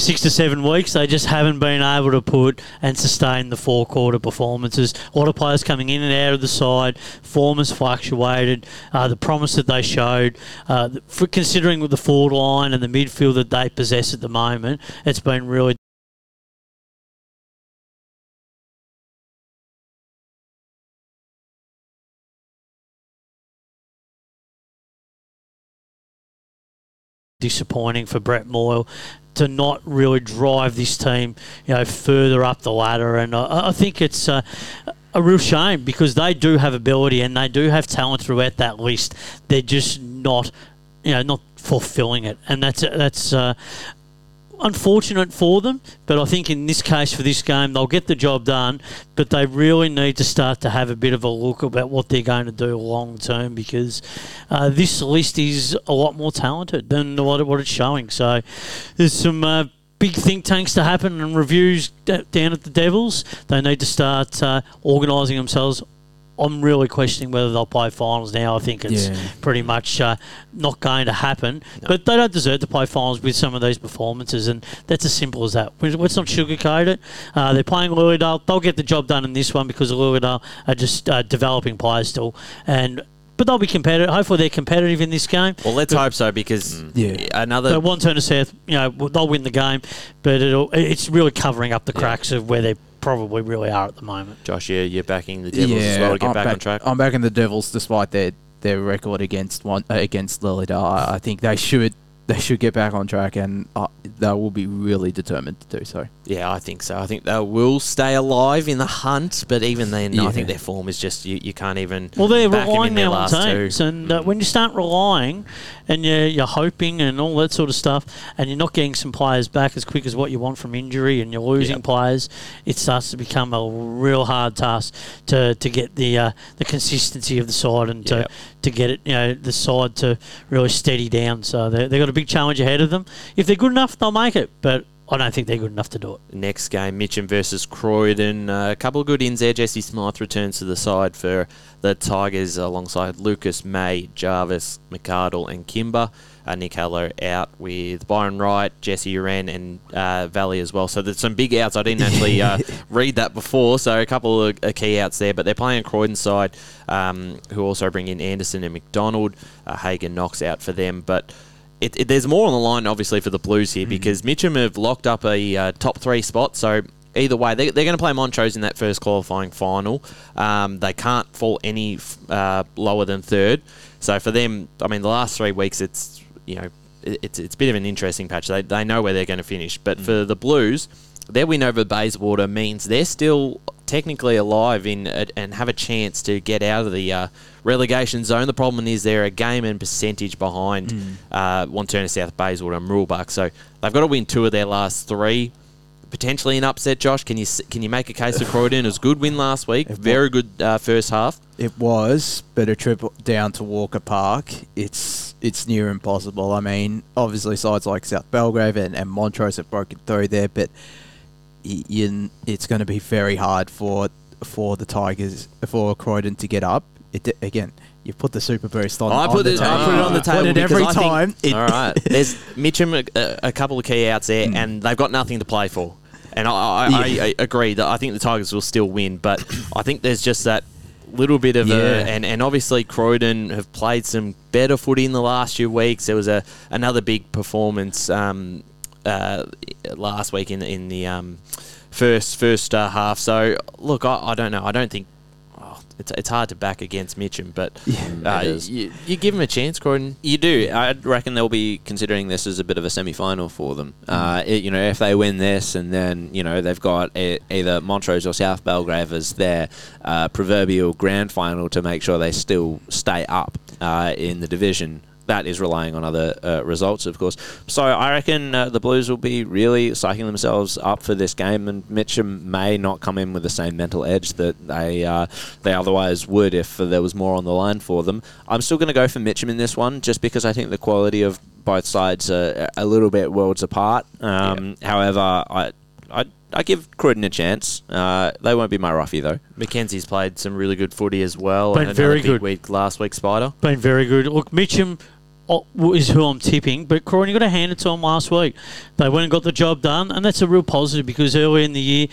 six to seven weeks. They just haven't been able to put and sustain the four quarter performances. A lot of players coming in and out of the side. Form has fluctuated. Uh, the promise that they showed, uh, for considering with the forward line and the midfield that they possess at the moment, it's been really disappointing for Brett Moyle to not really drive this team, you know, further up the ladder. And I, I think it's uh, a real shame because they do have ability and they do have talent throughout that list. They're just not, you know, not fulfilling it, and that's that's. Uh, Unfortunate for them, but I think in this case for this game they'll get the job done. But they really need to start to have a bit of a look about what they're going to do long term because uh, this list is a lot more talented than what, what it's showing. So there's some uh, big think tanks to happen and reviews down at the Devils. They need to start uh, organising themselves. I'm really questioning whether they'll play finals now. I think it's Yeah. pretty much uh, not going to happen. But they don't deserve to play finals with some of these performances, and that's as simple as that. We- Let's not sugarcoat it. Uh, they're playing Lilydale. They'll get the job done in this one because Lilydale are just uh, developing players still, and but they'll be competitive. Hopefully, they're competitive in this game. Well, let's hope so because Yeah. another. But Wantirna South, you know, they'll win the game, but it'll, it's really covering up the cracks of where they probably really are at the moment. Josh, you're, you're backing the Devils as well to get I'm back, back, on track. I'm backing the Devils despite their, their record against one uh, against Lilydale. I, I think they should they should get back on track, and uh, they will be really determined to do so. Yeah, I think so. I think they will stay alive in the hunt, but even then, I think their form is just you, you can't even. Well, they're back 'em relying in now on last two. teams, and uh, when you start relying, and you're, you're hoping and all that sort of stuff, and you're not getting some players back as quick as what you want from injury, and you're losing Yep. players, it starts to become a real hard task to, to get the uh, the consistency of the side and to, Yep. to get it, you know, the side to really steady down. So they they've got a big challenge ahead of them. If they're good enough, they'll make it, but I don't think they're good enough to do it. Next game, Mitcham versus Croydon. Uh, a couple of good ins there. Jesse Smythe returns to the side for the Tigers alongside Lucas May, Jarvis, McArdle, and Kimber. Uh, Nick Haller out with Byron Wright, Jesse Uran, and uh, Valley as well. So there's some big outs. I didn't actually uh, read that before, so a couple of uh, key outs there. But they're playing Croydon side, um, who also bring in Anderson and McDonald. Uh, Hagen knocks out for them, but it, it, there's more on the line, obviously, for the Blues here because Mitcham have locked up a uh, top three spot. So either way, they, they're going to play Montrose in that first qualifying final. Um, they can't fall any f- uh, lower than third. So for them, I mean, the last three weeks, it's you know it- it's it's a bit of an interesting patch. They they know where they're going to finish, but Mm. for the Blues, their win over Bayswater means they're still technically alive in a, and have a chance to get out of the uh, relegation zone. The problem is they're a game and percentage behind Mm. uh, Wantirna South Bayswater and Mooroolbark, so they've got to win two of their last three. Potentially an upset, Josh. Can you can you make a case for Croydon? It was a good win last week. It Very good uh, first half. It was, but a trip down to Walker Park, it's it's near impossible. I mean, obviously sides like South Belgrave and, and Montrose have broken through there, but you, it's going to be very hard for for the Tigers for Croydon to get up. It, again, you put the Super Boost on. I on put the it. table. I put it on the table put every I think- time. It- All right. There's Mitcham, a, a couple of key outs there, and they've got nothing to play for. And I, I, I, Yeah. I agree that I think the Tigers will still win, but I think there's just that little bit of Yeah. a and, and obviously Croydon have played some better footy in the last few weeks. There was a another big performance um, uh, last week in in the um, first first uh, half. So look, I, I don't know. I don't think. oh, It's, it's hard to back against Mitcham, but uh, you, you give him a chance, Croydon. You do. I reckon they'll be considering this as a bit of a semi-final for them. Mm. Uh, it, you know, if they win this, and then you know they've got e either Montrose or South Belgrave as their uh, proverbial grand final to make sure they still stay up uh, in the division. That is relying on other uh, results, of course. So I reckon uh, the Blues will be really psyching themselves up for this game, and Mitcham may not come in with the same mental edge that they uh, they otherwise would if there was more on the line for them. I'm still going to go for Mitcham in this one, just because I think the quality of both sides are a little bit worlds apart. Um, However, I, I I give Croydon a chance. Uh, they won't be my roughie though. Mackenzie's played some really good footy as well. Been Another very good. week last week, Spider. Been very good. Look, Mitcham oh, Oh, is who I'm tipping, but Croydon, you got to hand it to them last week. They went and got the job done, and that's a real positive because earlier in the year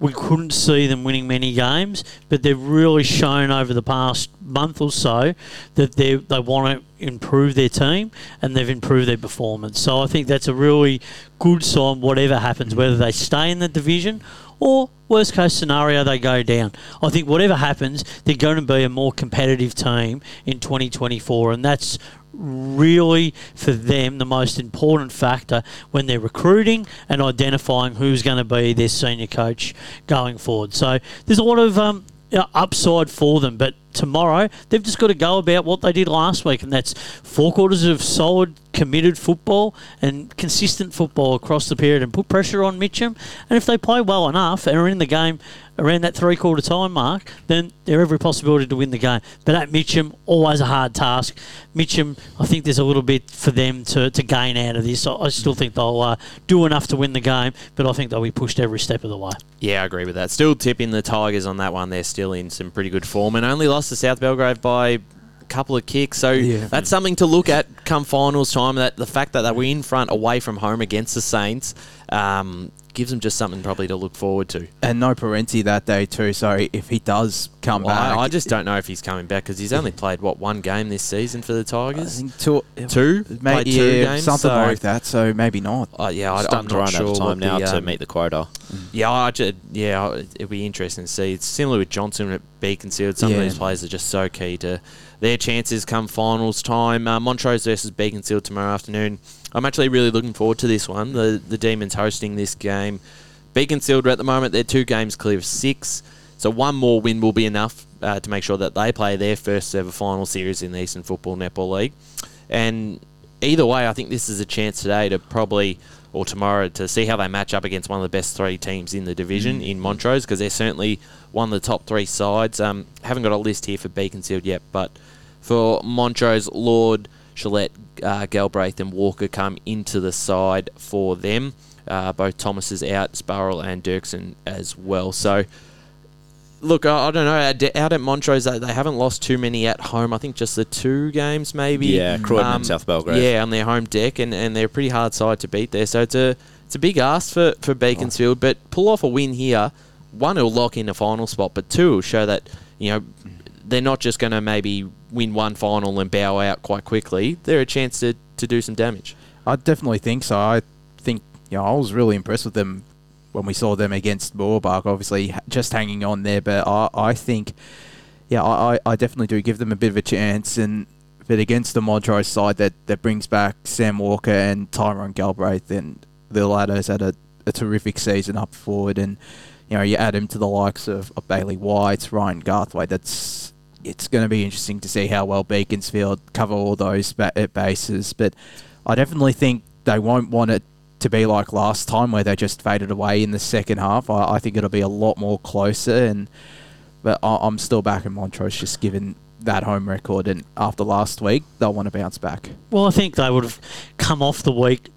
we couldn't see them winning many games, but they've really shown over the past month or so that they they want to improve their team and they've improved their performance. So I think that's a really good sign. Whatever happens, whether they stay in the division or worst case scenario they go down. I think whatever happens, they're going to be a more competitive team in 2024, and that's really for them the most important factor when they're recruiting and identifying who's going to be their senior coach going forward. So there's a lot of um, you know, upside for them, but tomorrow they've just got to go about what they did last week, and that's four quarters of solid, committed football and consistent football across the period, and put pressure on Mitcham. And if they play well enough and are in the game around that three quarter time mark, then they're every possibility to win the game. But at Mitcham, always a hard task. Mitcham, I think there's a little bit for them to, to gain out of this. I, I still think they'll uh, do enough to win the game, but I think they'll be pushed every step of the way. Yeah, I agree with that. Still tipping the Tigers on that one. They're still in some pretty good form and only lost to South Belgrave by a couple of kicks. So Yeah. that's something to look at come finals time. That the fact that they were in front away from home against the Saints um, gives them just something probably to look forward to. and no Parenti that day too. So if he does come Well, back, I, I just don't know if he's coming back because he's only played what one game this season for the I Tigers. think two, Two? May, Played yeah, two games, something so- like that. So maybe not. Uh, yeah, I, I'm Starting not run sure out of time now the, to um, meet the quota. Yeah, I ju- yeah, it'd be interesting to see. It's similar with Johnson at Beaconsfield. Some Yeah. of these players are just so key to their chances come finals time. Uh, Montrose versus Beacon Beaconsfield tomorrow afternoon. I'm actually really looking forward to this one. The the Demons hosting this game. Beaconsfield are at the moment they're two games clear of six, so one more win will be enough uh, to make sure that they play their first ever final series in the Eastern Football Netball League. And either way, I think this is a chance today to probably or tomorrow to see how they match up against one of the best three teams in the division in Montrose because they're certainly one of the top three sides. Um, haven't got a list here for Beaconsfield yet, but for Montrose, Lord, Gillette, uh, Galbraith, and Walker come into the side for them. Uh, both Thomas is out, Sparrow and Dirksen as well. So look, I, I don't know. Out out at Montrose, they, they haven't lost too many at home. I think just the two games, maybe. Yeah, Croydon and um, South Belgrave. Yeah, on their home deck, and, and they're a pretty hard side to beat there. So it's a it's a big ask for, for Beaconsfield, oh. but pull off a win here. One, will lock in a final spot, but two, will show that you know they're not just going to maybe win one final and bow out quite quickly. They're a chance to, to do some damage. I definitely think so. I think you know I was really impressed with them when we saw them against Mooroolbark. Obviously, just hanging on there, but I, I think yeah, I, I definitely do give them a bit of a chance. And but against the Montrose side that, that brings back Sam Walker and Tyrone Galbraith, and the latter's had a, a terrific season up forward, and you know you add him to the likes of, of Bailey White, Ryan Garthwaite. That's it's going to be interesting to see how well Beaconsfield cover all those ba- uh, bases, but I definitely think they won't want it to be like last time where they just faded away in the second half. I, I think it'll be a lot more closer, and but I, I'm still back in Montrose just given that home record, and after last week they'll want to bounce back. Well, I think they would have come off the week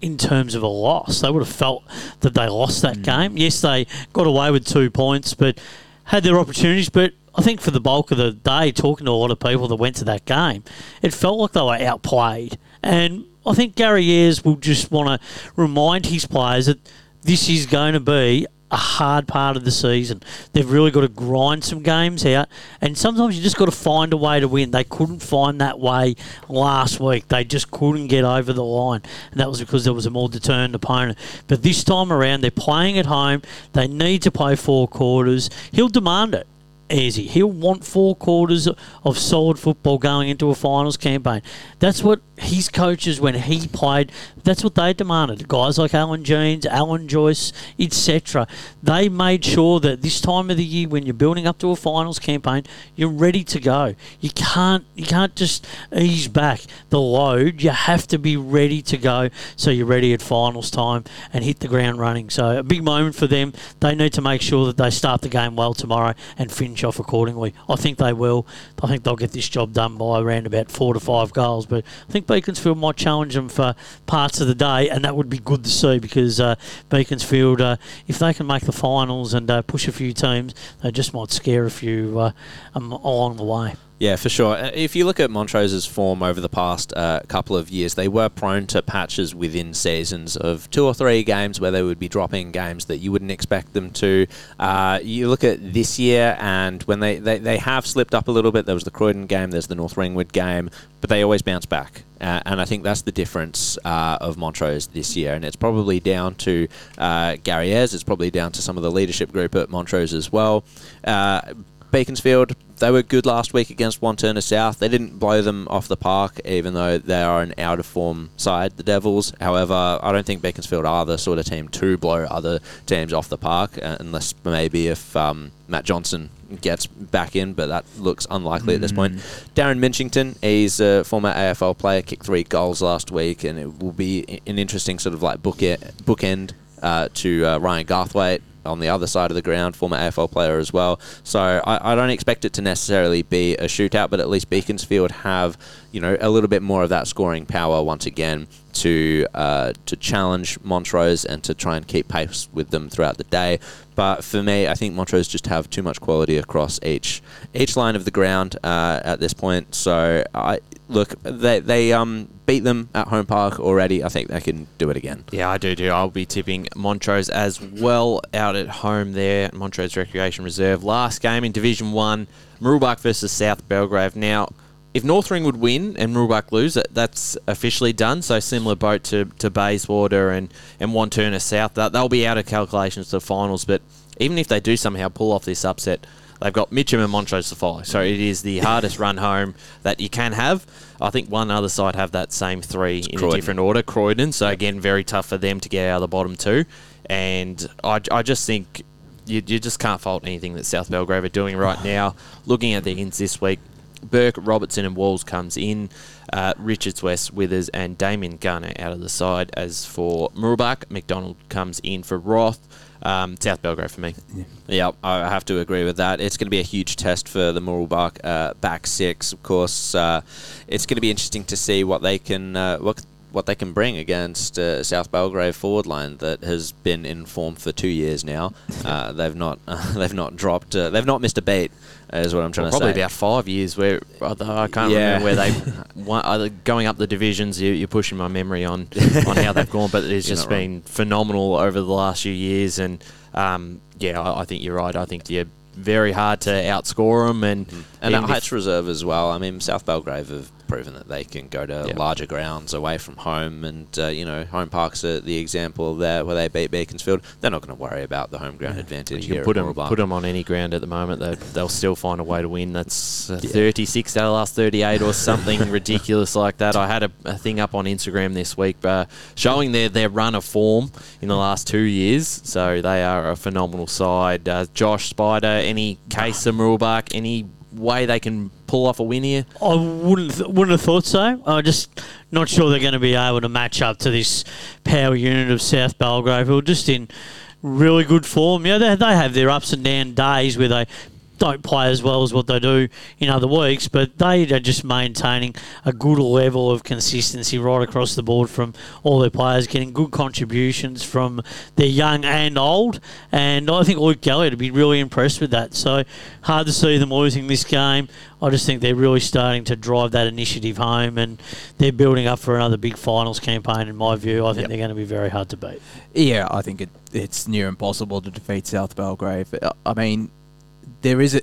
in terms of a loss. They would have felt that they lost that mm. game. Yes, they got away with two points, but had their opportunities. But I think for the bulk of the day, talking to a lot of people that went to that game, it felt like they were outplayed. And I think Gary Ayres will just want to remind his players that this is going to be a hard part of the season. They've really got to grind some games out, and sometimes you just got to find a way to win. They couldn't find that way last week. They just couldn't get over the line, and that was because there was a more determined opponent. But this time around, they're playing at home. They need to play four quarters. He'll demand it easy. He'll want four quarters of solid football going into a finals campaign. That's what his coaches, when he played, that's what they demanded. Guys like Alan Jeans, Alan Joyce, etc. They made sure that this time of the year, when you're building up to a finals campaign, you're ready to go. You can't you can't just ease back the load. You have to be ready to go, so you're ready at finals time and hit the ground running. So a big moment for them. They need to make sure that they start the game well tomorrow and finish off accordingly. I think they will. I think they'll get this job done by around about four to five goals. But I think Beaconsfield might challenge them for parts of the day, and that would be good to see because uh, Beaconsfield, uh, if they can make the finals and uh, push a few teams, they just might scare a few uh, um, along the way. Yeah, for sure. Uh, If you look at Montrose's form over the past uh, couple of years, they were prone to patches within seasons of two or three games where they would be dropping games that you wouldn't expect them to. Uh, you look at this year, and when they, they, they have slipped up a little bit, there was the Croydon game, there's the North Ringwood game, but they always bounce back. Uh, and I think that's the difference uh, of Montrose this year. And it's probably down to uh, Gary Ayres, it's probably down to some of the leadership group at Montrose as well. Uh, Beaconsfield, they were good last week against Wantirna South. They didn't blow them off the park, even though they are an out of form side, the Devils. However, I don't think Beaconsfield are the sort of team to blow other teams off the park, uh, unless maybe if um, Matt Johnson gets back in, but that looks unlikely at this point. Darren Minchington, he's a former AFL player, kicked three goals last week, and it will be an interesting sort of like book bookend uh, to uh, Ryan Garthwaite on the other side of the ground, former AFL player as well. So I, I don't expect it to necessarily be a shootout, but at least Beaconsfield have you know a little bit more of that scoring power once again to uh, to challenge Montrose and to try and keep pace with them throughout the day. But for me, I think Montrose just have too much quality across each each line of the ground uh, at this point. So I look they they um beat them at Holm Park already. I think they can do it again. Yeah, I do too. I'll be tipping Montrose as well out at home there, Montrose Recreation Reserve. Last game in Division 1, Mooroolbark versus South Belgrave. Now, if North Ringwood win and Mooroolbark lose, that, that's officially done. So similar boat to, to Bayswater and, and Wantirna South. That, they'll be out of calculations to the finals. But even if they do somehow pull off this upset, they've got Mitcham and Montrose to follow. So it is the hardest run home that you can have. I think one other side have that same three in Croydon. a different order. Croydon. So again, very tough for them to get out of the bottom two. And I, I just think you, you just can't fault anything that South Belgrave are doing right now. Looking at the ins this week, Burke, Robertson, and Walls comes in. Uh, Richards, West, Withers, and Damien Garner out of the side. As for Mooroolbark, McDonald comes in for Roth. Um, South Belgrave for me. Yeah, I have to agree with that. It's going to be a huge test for the Mooroolbark uh, back six. Of course, uh, it's going to be interesting to see what they can uh, what what they can bring against uh, South Belgrave forward line that has been in form for two years now. Uh, they've not they've not dropped uh, they've not missed a beat. Is what I'm trying Well, to probably say. about five years where I can't Yeah. remember where they won, either going up the divisions. You, you're pushing my memory on on how they've gone, but it's You're just been phenomenal over the last few years. And um, yeah, I, I think you're right. I think you're very hard to outscore them, and and even at Heights Reserve as well. I mean, South Belgrave have proven that they can go to Yeah. larger grounds away from home, and uh, you know, Holm Park's are the example there where they beat Beaconsfield. They're not going to worry about the home ground advantage You can put them, put 'em on any ground at the moment. They'll, they'll still find a way to win. That's uh, 36 out of the last 38 or something ridiculous like that. I had a, a thing up on Instagram this week uh, showing their, their run of form in the last two years. So they are a phenomenal side. Uh, Josh Spider, any case of Mooroolbark, any way they can pull off a win here? I wouldn't th- wouldn't have thought so. I'm just not sure they're going to be able to match up to this power unit of South Belgrave, who are just in really good form. Yeah, they, they have their ups and down days where they don't play as well as what they do in other weeks, but they are just maintaining a good level of consistency right across the board from all their players, getting good contributions from their young and old. And I think Luke Gallagher would be really impressed with that. So hard to see them losing this game. I just think they're really starting to drive that initiative home, and they're building up for another big finals campaign. In my view, I think they're going to be very hard to beat. Yeah, I think it, it's near impossible to defeat South Belgrave. I mean, there is a,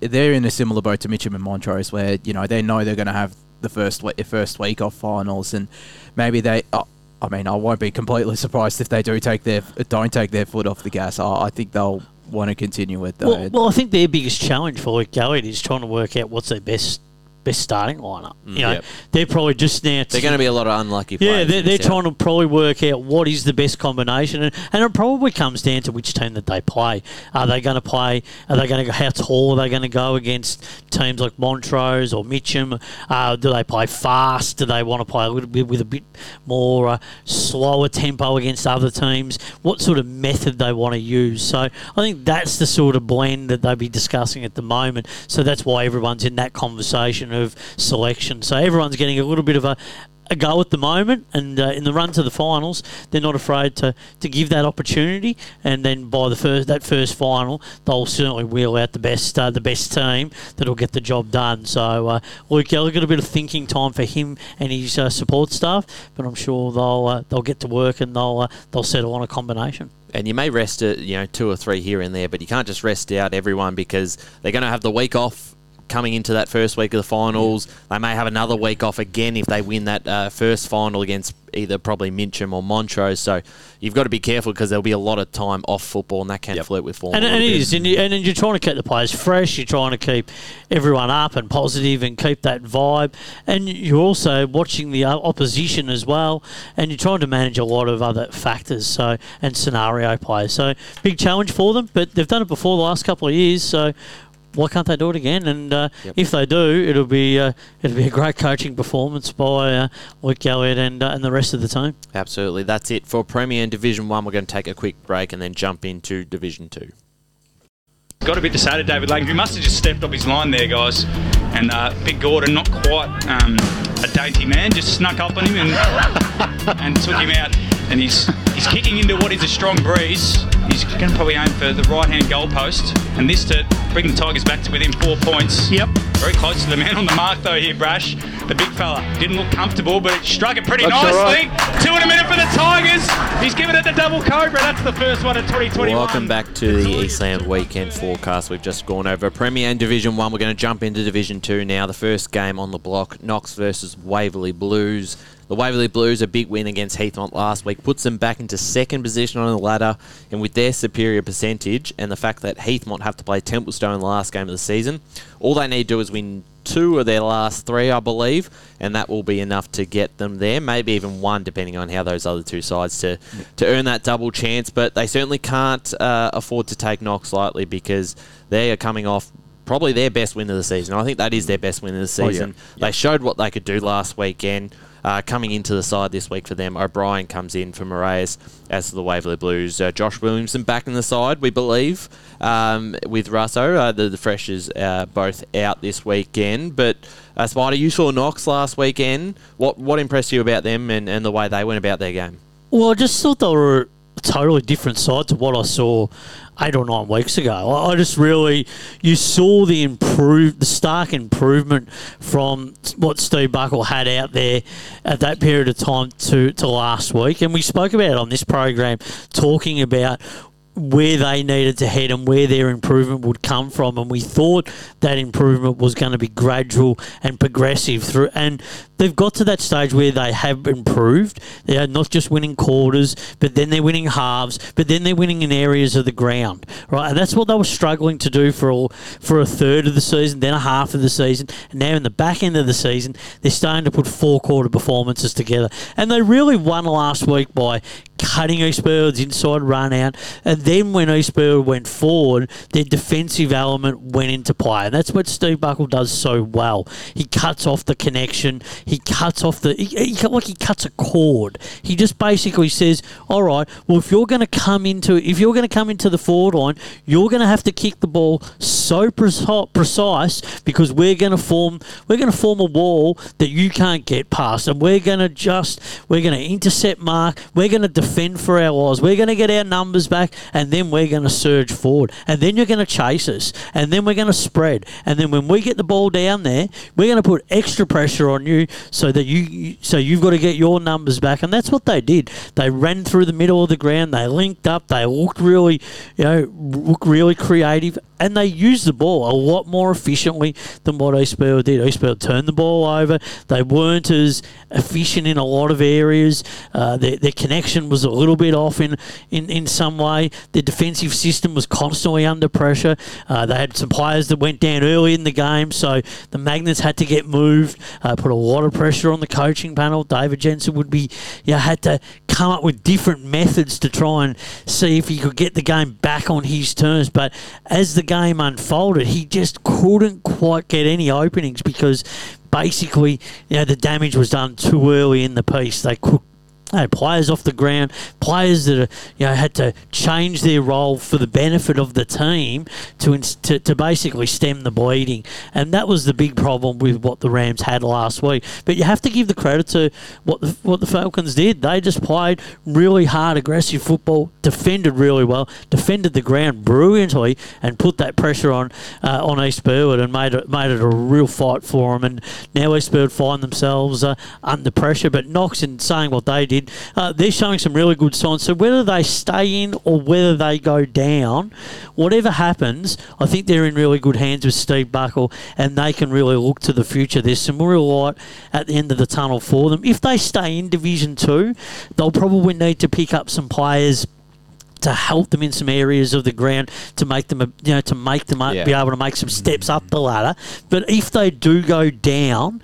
they're in a similar boat to Mitcham and Montrose, where you know they know they're going to have the first we- first week of finals, and maybe they. Uh, I mean, I won't be completely surprised if they do take their don't take their foot off the gas. I, I think they'll want to continue it though. Well, well, I think their biggest challenge for Gallagher is trying to work out what's their best best starting lineup. You know, Yep. they're probably just now. They're going to be a lot of unlucky players. Yeah, they're, they're trying to probably work out what is the best combination, and, and it probably comes down to which team that they play. Are they going to play? Are they going to go? How tall are they going to go against teams like Montrose or Mitcham? Uh, do they play fast? Do they want to play a little bit with a bit more uh, slower tempo against other teams? What sort of method they want to use? So I think that's the sort of blend that they'll be discussing at the moment. So that's why everyone's in that conversation of selection. So everyone's getting a little bit of a a go at the moment, and uh, in the run to the finals, they're not afraid to, to give that opportunity. And then by the first that first final, they'll certainly wheel out the best uh, the best team that'll get the job done. So uh, Luke Gallagher got a bit of thinking time for him and his uh, support staff, but I'm sure they'll uh, they'll get to work and they'll uh, they'll settle on a combination. And you may rest it, you know, two or three here and there, but you can't just rest out everyone because they're going to have the week off coming into that first week of the finals. They may have another week off again if they win that uh, first final against either probably Mitcham or Montrose. So you've got to be careful because there'll be a lot of time off football, and that can flirt with form. And, and little it bit. is, and, you, and you're trying to keep the players fresh. You're trying to keep everyone up and positive, and keep that vibe. And you're also watching the opposition as well, and you're trying to manage a lot of other factors. So and scenario play. So big challenge for them, but they've done it before the last couple of years. So. Why can't they do it again? And uh, if they do, it'll be uh, it'll be a great coaching performance by uh, Luke Gallagher and uh, and the rest of the team. Absolutely. That's it for Premier and Division 1. We're going to take a quick break and then jump into Division 2. Got a bit to say to David Lang. He must have just stepped off his line there, guys. And uh, Big Gordon, not quite um, a dainty man, just snuck up on him and and took him out. And he's he's kicking into what is a strong breeze. He's going to probably aim for the right hand goalpost. And this to bring the Tigers back to within four points. Yep. Very close to the man on the mark, though, here, Brash. The big fella didn't look comfortable, but it struck it pretty That's all nicely. Two in a minute for the Tigers. He's given it the double cobra. That's the first one in 2021. Welcome back to the Eastland Weekend Forecast. We've just gone over Premier and Division 1. We're going to jump into Division 2 now. The first game on the block, Knox versus Waverley Blues. The Waverley Blues, a big win against Heathmont last week, puts them back into second position on the ladder. And with their superior percentage and the fact that Heathmont have to play Templestowe in the last game of the season, all they need to do is win two of their last three, I believe, and that will be enough to get them there. Maybe even one, depending on how those other two sides to to earn that double chance. But they certainly can't uh, afford to take Knox lightly because they are coming off. Probably their best win of the season. I think that is their best win of the Oh, yeah. season. They showed what they could do last weekend. Uh, coming into the side this week for them, O'Brien comes in for Moraes as the Waverley Blues. Uh, Josh Williamson back in the side, we believe, um, with Russo. Uh, the, the freshers uh, both out this weekend. But uh, Spider, you saw Knox last weekend. What what impressed you about them and, and the way they went about their game? Well, I just thought they were totally different side to what I saw eight or nine weeks ago. I, I just really, you saw the improve, the stark improvement from what Steve Buckle had out there at that period of time to, to last week. And we spoke about it on this program, talking about where they needed to head and where their improvement would come from. And we thought that improvement was going to be gradual and progressive through. And they've got to that stage where they have improved. They are not just winning quarters, but then they're winning halves, but then they're winning in areas of the ground, right? And that's what they were struggling to do for all, for a third of the season, then a half of the season, and now in the back end of the season, they're starting to put four quarter performances together. And they really won last week by cutting East Burwood's inside run out. And then when East Burwood went forward, their defensive element went into play. And that's what Steve Buckle does so well. He cuts off the connection. He cuts off the, he, he, like he cuts a cord. He just basically says, all right, well, if you're going to come into, if you're going to come into the forward line, you're going to have to kick the ball so preci- precise because we're going to form, we're going to form a wall that you can't get past. And we're going to just, we're going to intercept mark. We're going to defend for our lives. We're going to get our numbers back, and then we're going to surge forward. And then you're going to chase us, and then we're going to spread. And then when we get the ball down there, we're going to put extra pressure on you so that you, so you've got to get your numbers back. And that's what they did. They ran through the middle of the ground. They linked up. They looked really, you know, really creative, and they used the ball a lot more efficiently than what East did. East turned the ball over. They weren't as efficient in a lot of areas. Uh, their, their connection was a little bit off in, in, in some way. Their defensive system was constantly under pressure. Uh, they had some players that went down early in the game, so the Magnets had to get moved. Uh, put a lot of pressure on the coaching panel. David Jensen would be, you know, had to come up with different methods to try and see if he could get the game back on his terms. But as the game unfolded, he just couldn't quite get any openings because basically, you know, the damage was done too early in the piece. They could had players off the ground, players that are, you know had to change their role for the benefit of the team to, to to basically stem the bleeding, and that was the big problem with what the Rams had last week. But you have to give the credit to what the what the Falcons did. They just played really hard, aggressive football, defended really well, defended the ground brilliantly, and put that pressure on uh, on East Burwood and made it made it a real fight for them. And now East Burwood find themselves uh, under pressure. But Knox, in saying what they did, uh, they're showing some really good signs. So whether they stay in or whether they go down, whatever happens, I think they're in really good hands with Steve Buckle, and they can really look to the future. There's some real light at the end of the tunnel for them. If they stay in Division Two, they'll probably need to pick up some players to help them in some areas of the ground to make them, you know, to make them Yeah. be able to make some steps up the ladder. But if they do go down,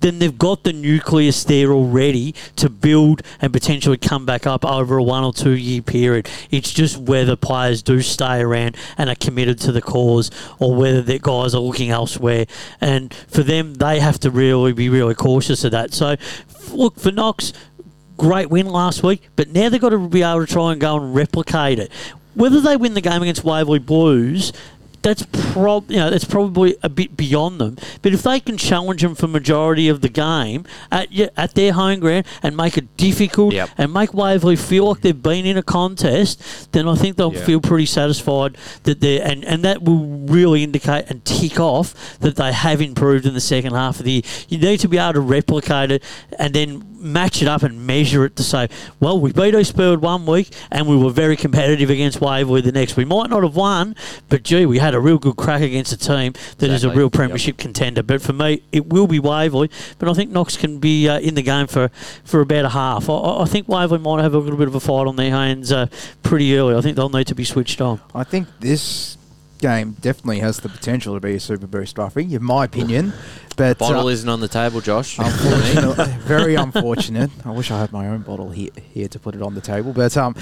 then they've got the nucleus there already to build and potentially come back up over a one or two year period. It's just whether players do stay around and are committed to the cause or whether their guys are looking elsewhere. And for them, they have to really be really cautious of that. So, look, for Knox, great win last week, but now they've got to be able to try and go and replicate it. Whether they win the game against Waverley Blues, that's prob you know that's probably a bit beyond them. But if they can challenge them for majority of the game at at their home ground and make it difficult Yep. and make Waverley feel like they've been in a contest, then I think they'll Yeah. feel pretty satisfied that they and and that will really indicate and tick off that they have improved in the second half of the year. You need to be able to replicate it and then match it up and measure it to say, well, we beat East Burwood one week and we were very competitive against Waverley the next. We might not have won, but gee, we had a real good crack against a team that is a real premiership contender. But for me, it will be Waverley. But I think Knox can be uh, in the game for, for about a half. I- I, I think Waverley might have a little bit of a fight on their hands uh, pretty early. I think they'll need to be switched on. I think this game definitely has the potential to be a Super Boost trophy, in my opinion. But Bottle uh, isn't on the table, Josh. Very unfortunate. I wish I had my own bottle here, here to put it on the table. But um,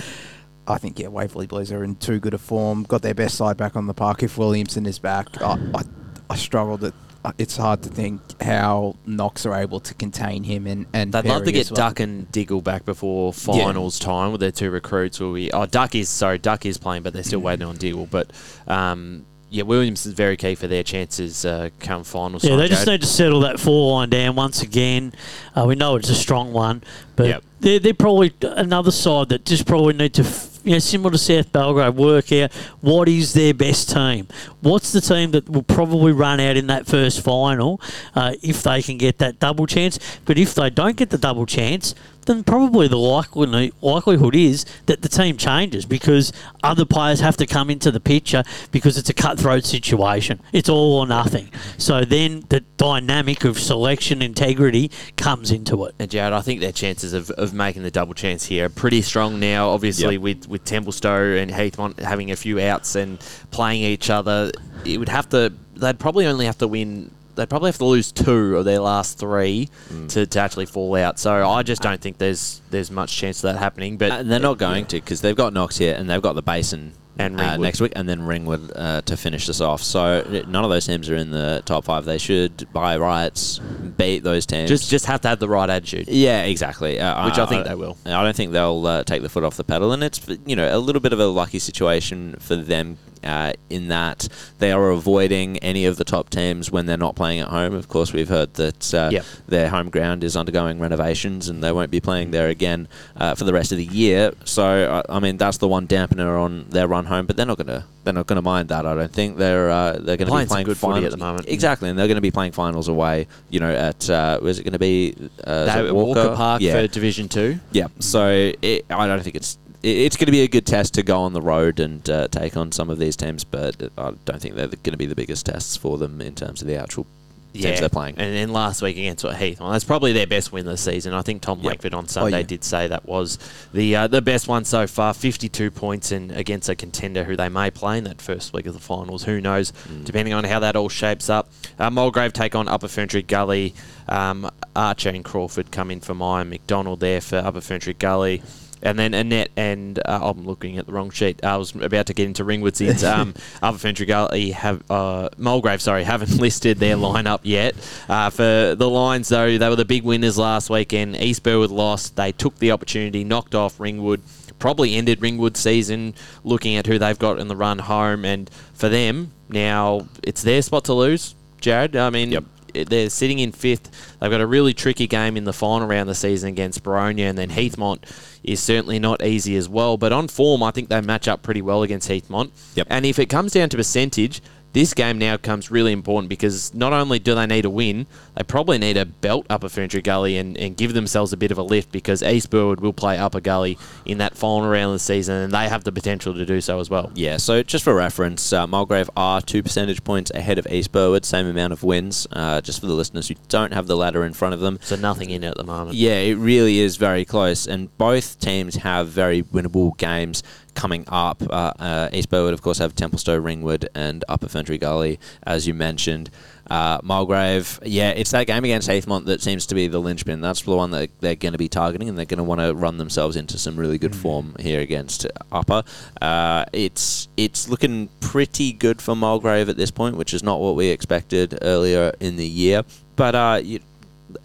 I think yeah, Waverley Blues are in too good a form. Got their best side back on the park. If Williamson is back, I, I, I struggled. At, it's hard to think how Knox are able to contain him and and They'd love to get well. Duck and Diggle back before finals time with their two recruits. Will be oh Duck is sorry Duck is playing, but they're still waiting on Diggle. But um, yeah, Williams is very key for their chances uh, come finals. Yeah, time, they just Jade. need to settle that four line down once again. Uh, we know it's a strong one, but Yep. they're, they're probably another side that just probably need to, f- you know, similar to South Belgrave, work out what is their best team. What's the team that will probably run out in that first final uh, if they can get that double chance? But if they don't get the double chance, then probably the likely, likelihood is that the team changes because other players have to come into the picture because it's a cutthroat situation. It's all or nothing. So then the dynamic of selection integrity comes into it. And Jared, I think their chances of, of making the double chance here are pretty strong now. Obviously, Yep. with with Templestowe and Heathmont having a few outs and playing each other, it would have to. They'd probably only have to win. They'd probably have to lose two of their last three Mm. to, to actually fall out. So I just don't think there's there's much chance of that happening. But And they're not going to because they've got Knox here and they've got the Basin And uh, next week and then Ringwood uh, to finish this off. So none of those teams are in the top five. They should, by rights, beat those teams. just just have to have the right attitude. Yeah, exactly. Uh, Which I think they will. I don't think they'll uh, take the foot off the pedal, and it's you know a little bit of a lucky situation for them uh, in that they are avoiding any of the top teams when they're not playing at home. Of course, we've heard that uh, Yep. their home ground is undergoing renovations, and they won't be playing there again uh, for the rest of the year. So I mean that's the one dampener on their run home, but they're not gonna they're not gonna mind that. I don't think they're uh, they're going to be playing good finals at the moment. Exactly, and they're going to be playing finals away. You know, at uh, was it going to be uh, They- Walker, Park Yeah. for Division Two. Yeah, so it, I don't think it's it- it's going to be a good test to go on the road and uh, take on some of these teams, but I don't think they're going to be the biggest tests for them in terms of the actual teams they're playing. And then last week against Heath, well, that's probably their best win the season. I think Tom Yep. Langford on Sunday yeah. did say that was the uh, the best one so far. Fifty two points and against a contender who they may play in that first week of the finals. Who knows? Mm. Depending on how that all shapes up. Uh, Mulgrave take on Upper Ferntree Gully. Um, Archer and Crawford come in for Mine. McDonald there for Upper Ferntree Gully. And then Annette and uh, I'm looking at the wrong sheet. I was about to get into Ringwood's. It's, um, Upper Ferntree have uh, Mulgrave. Sorry, haven't listed their lineup yet. Uh, for the Lions, though, they were the big winners last weekend. East Burwood lost. They took the opportunity, knocked off Ringwood. Probably ended Ringwood's season. Looking at who they've got in the run home, and for them now, it's their spot to lose. Jared, I mean, Yep. They're sitting in fifth. They've got a really tricky game in the final round of the season against Boronia, and then Heathmont is certainly not easy as well. But on form, I think they match up pretty well against Heathmont. Yep. And if it comes down to percentage, this game now becomes really important because not only do they need a win, they probably need a belt Upper Ferntree Gully and, and give themselves a bit of a lift because East Burwood will play Upper Gully in that final round of the season, and they have the potential to do so as well. Yeah, so just for reference, uh, Mulgrave are two percentage points ahead of East Burwood, same amount of wins. Uh, just for the listeners who don't have the ladder in front of them, So nothing in it at the moment. Yeah, it really is very close, and both teams have very winnable games coming up. Uh, uh, East Burwood, of course, have Templestowe, Ringwood, and Upper Ferntree Gully, as you mentioned. Uh, Mulgrave, yeah, it's that game against Heathmont that seems to be the linchpin. That's the one that they're going to be targeting, and they're going to want to run themselves into some really good form here against Upper. Uh, it's it's looking pretty good for Mulgrave at this point, which is not what we expected earlier in the year. But uh, you,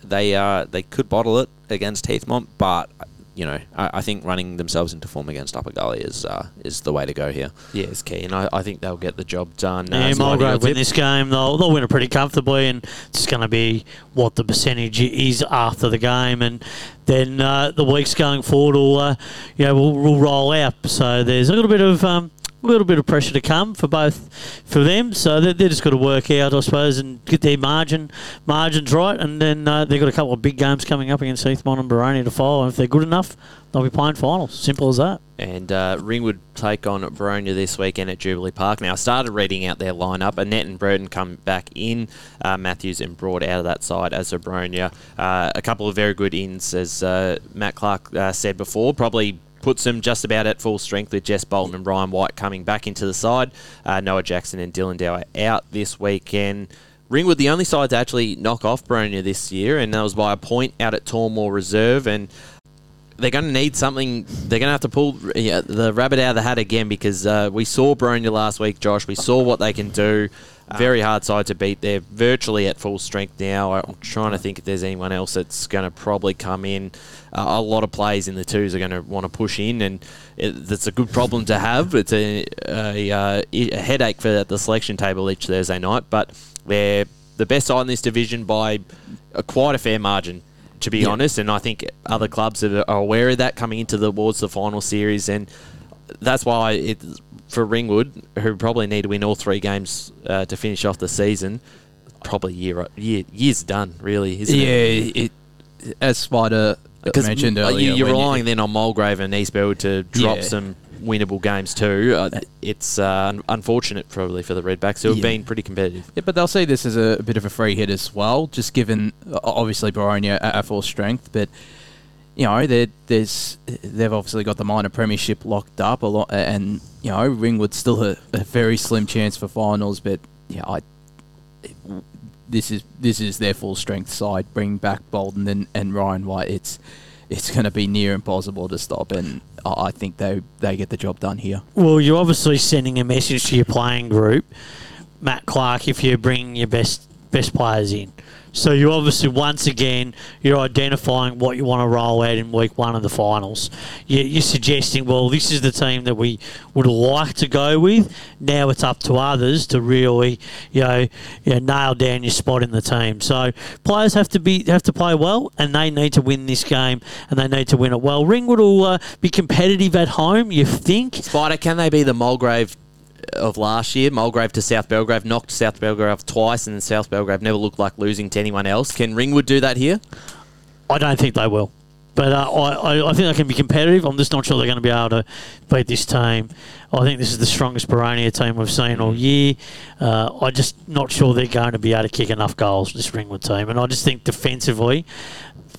they uh, they could bottle it against Heathmont, but you know I, I think running themselves into form against Upper Gully is uh, is the way to go here. Yeah, it's key, and I, I think they'll get the job done. Uh, Yeah, so what do you Mulgrave win this game. They'll, they'll win it pretty comfortably, and it's going to be what the percentage is after the game, and then uh, the weeks going forward will, uh, you know, will, will roll out. So there's a little bit of um, a little bit of pressure to come for both for them. So they they just got to work out, I suppose, and get their margin margins right, and then uh, they've got a couple of big games coming up against Heathmont and Boronia to follow. And if they're good enough, they'll be playing finals. Simple as that. And uh, Ringwood take on Boronia this weekend at Jubilee Park. Now, I started reading out their lineup. Annette and Burton come back in. Uh, Matthews and Broad out of that side as a. Uh, a couple of very good ins, as uh, Matt Clark uh, said before. Probably puts them just about at full strength with Jess Bolton and Ryan White coming back into the side. Uh, Noah Jackson and Dylan Dower out this weekend. Ringwood, the only side to actually knock off Boronia this year, and that was by a point out at Tormore Reserve. And they're going to need something. They're going to have to pull yeah, the rabbit out of the hat again because uh, we saw Boronia last week, Josh. We saw what they can do. Very hard side to beat. They're virtually at full strength now. I'm trying to think if there's anyone else that's going to probably come in. Uh, a lot of players in the twos are going to want to push in, and it, that's a good problem to have. It's a, a, uh, a headache for the selection table each Thursday night, but they're the best side in this division by a, quite a fair margin to be honest. And I think other clubs are are aware of that coming into the towards the final series, and that's why it for Ringwood, who probably need to win all three games uh, to finish off the season. Probably year year year's done, really, isn't yeah, it? it, as Spider mentioned earlier. you, you're relying then on Mulgrave and East Burwood to drop Yeah. some winnable games too. Uh, it's uh, unfortunate probably for the Redbacks who have Yeah. been pretty competitive. Yeah, but they'll see this as a, bit of a free hit as well, just given obviously Boronia at, at full strength, but you know there's they've obviously got the minor premiership locked up a lot, and you know Ringwood's still a, a very slim chance for finals, but yeah, I this is this is their full strength side. Bring back Bolden and, and Ryan White. It's it's going to be near impossible to stop, and I think they they get the job done here. Well, you're obviously sending a message to your playing group, Matt Clark, if you're bringing your best best players in. So you obviously once again you're identifying what you want to roll out in week one of the finals. You- You're suggesting, well, this is the team that we would like to go with. Now it's up to others to really, you know, you know, nail down your spot in the team. So players have to be have to play well, and they need to win this game, and they need to win it well. Ringwood will uh, be competitive at home. You think? Spider, can they be the Mulgrave of last year? Mulgrave to South Belgrave, knocked South Belgrave twice, and then South Belgrave never looked like losing to anyone else. Can Ringwood do that here? I don't think they will. But uh, I, I, think they can be competitive. I'm just not sure they're going to be able to beat this team. I think this is the strongest Boronia team we've seen all year. Uh, I'm just not sure they're going to be able to kick enough goals, this Ringwood team. And I just think defensively,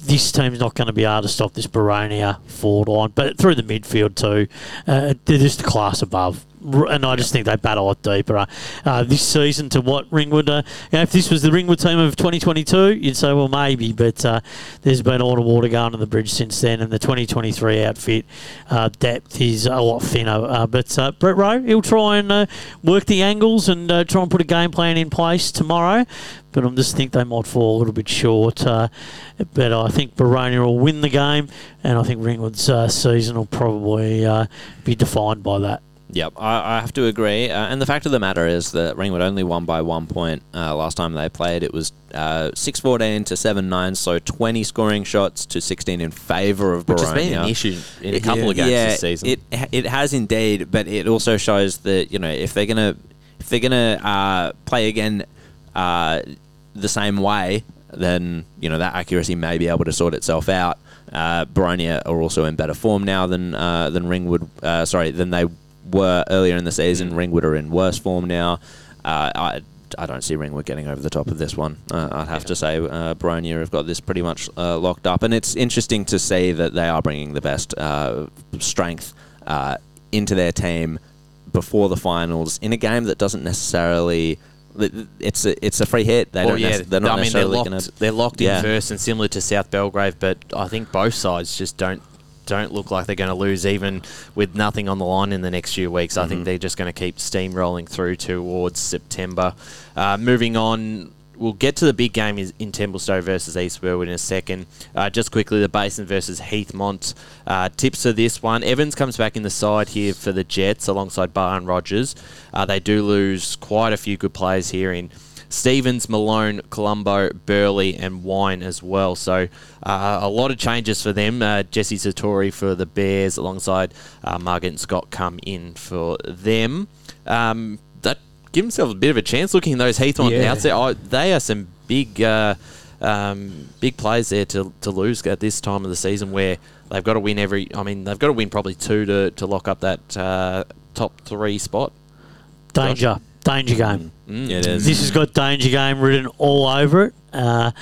this team's not going to be able to stop this Boronia forward line. But through the midfield too, uh, they're just class above. And I just think they battle a lot deeper uh, uh, this season to what Ringwood. Uh, you know, if this was the Ringwood team of 2022, you'd say, well, maybe. But uh, there's been a lot of water going on the bridge since then, and the 2023 outfit uh, depth is a lot thinner. But Brett Rowe, he'll try and work the angles and try and put a game plan in place tomorrow. But I just think they might fall a little bit short. Uh, but I think Boronia will win the game, and I think Ringwood's uh, season will probably uh, be defined by that. Yep, I, I have to agree. Uh, and the fact of the matter is that Ringwood only won by one point uh, last time they played. It was uh, 6 14 to 7 9, so 20 scoring shots to 16 in favour of Which has been an issue in a couple of games yeah, this season. It it has indeed, but it also shows that you know if they're gonna if they're gonna uh, play again uh, the same way, then you know that accuracy may be able to sort itself out. Uh, Boronia are also in better form now than uh, than Ringwood. Uh, sorry, than they were earlier in the season. Mm. Ringwood are in worse form now. Uh, I. I don't see Ringwood getting over the top of this one. Uh, I'd have to say uh, Boronia have got this pretty much uh, locked up, and it's interesting to see that they are bringing the best uh, strength uh, into their team before the finals in a game that doesn't necessarily. It's a it's a free hit. They well, don't. yeah, they're not I mean they're necessarily locked. to. They're locked Yeah. in first and similar to South Belgrave, but I think both sides just don't don't look like they're going to lose even with nothing on the line in the next few weeks. I Mm-hmm. think they're just going to keep steamrolling through towards September. Uh, moving on. We'll get to the big game is in Templestowe versus East Burwood in a second. Uh, just quickly, the Basin versus Heathmont. Uh, tips for this one. Evans comes back in the side here for the Jets alongside Barr and Rogers. Uh, they do lose quite a few good players here in Stevens, Malone, Colombo, Burley, and Wine as well. So uh, a lot of changes for them. Uh, Jesse Satori for the Bears alongside uh, Margaret and Scott come in for them. Um, give themselves a bit of a chance looking at those Heathmont Yeah. outside. Oh, they are some big. Uh, um, big plays there to, to lose at this time of the season where they've got to win every. I mean, they've got to win probably two to, to lock up that uh, top three spot. Danger, danger game. Mm. It is. This has got danger game written all over it. Uh,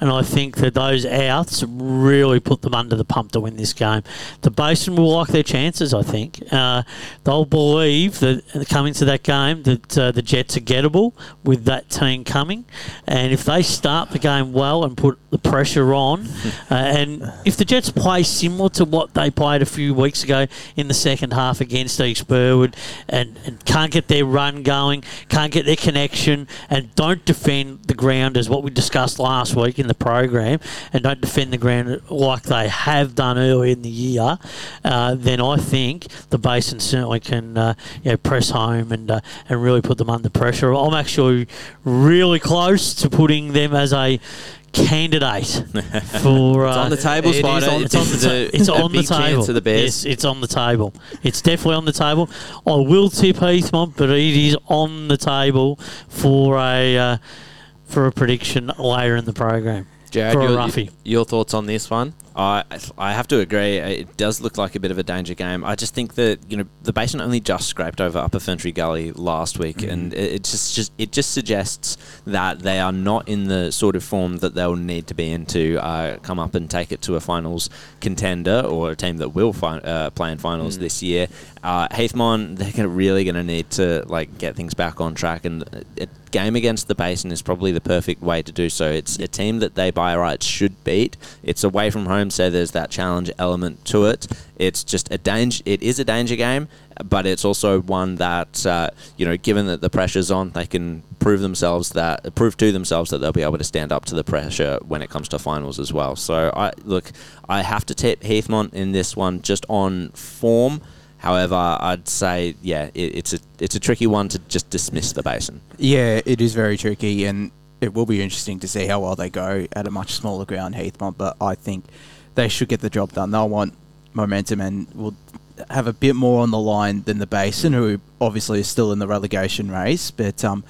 and I think that those outs really put them under the pump to win this game. The Basin will like their chances, I think. Uh, they'll believe that coming to that game that uh, the Jets are gettable with that team coming. And if they start the game well and put the pressure on, uh, and if the Jets play similar to what they played a few weeks ago in the second half against East Burwood and, and can't get their run going, can't get their connection, and don't defend the ground as what we discussed last week in the program, and don't defend the ground like they have done earlier in the year, uh, then I think the Basin certainly can uh, you know, press home and uh, and really put them under pressure. I'm actually really close to putting them as a candidate for. Uh, It's on the table, it Spider. on- It's on the, ta- it's on the table. the Yes, it's on the table. It's definitely on the table. I will tip Heathmont, but it is on the table for a uh, for a prediction later in the program. Jared, for a your, your thoughts on this one? I I have to agree. It does look like a bit of a danger game. I just think that you know the Basin only just scraped over Upper Ferntree Gully last week, and it, it just just it just suggests that they are not in the sort of form that they'll need to be in to uh, come up and take it to a finals contender or a team that will fi- uh, play in finals this year. Uh, Heathmont, they're really going to need to like get things back on track, and a game against the Basin is probably the perfect way to do so. It's a team that they by rights should beat. It's away from home, so there's that challenge element to it. It's just a danger. It is a danger game, but it's also one that uh, you know, given that the pressure's on, they can prove themselves that prove to themselves that they'll be able to stand up to the pressure when it comes to finals as well. So I look, I have to tip Heathmont in this one just on form. However, I'd say yeah, it, it's a it's a tricky one to just dismiss the basin. Yeah, it is very tricky, and it will be interesting to see how well they go at a much smaller ground, Heathmont. But I think they should get the job done. They'll want momentum and will have a bit more on the line than the Basin, who obviously is still in the relegation race. But um,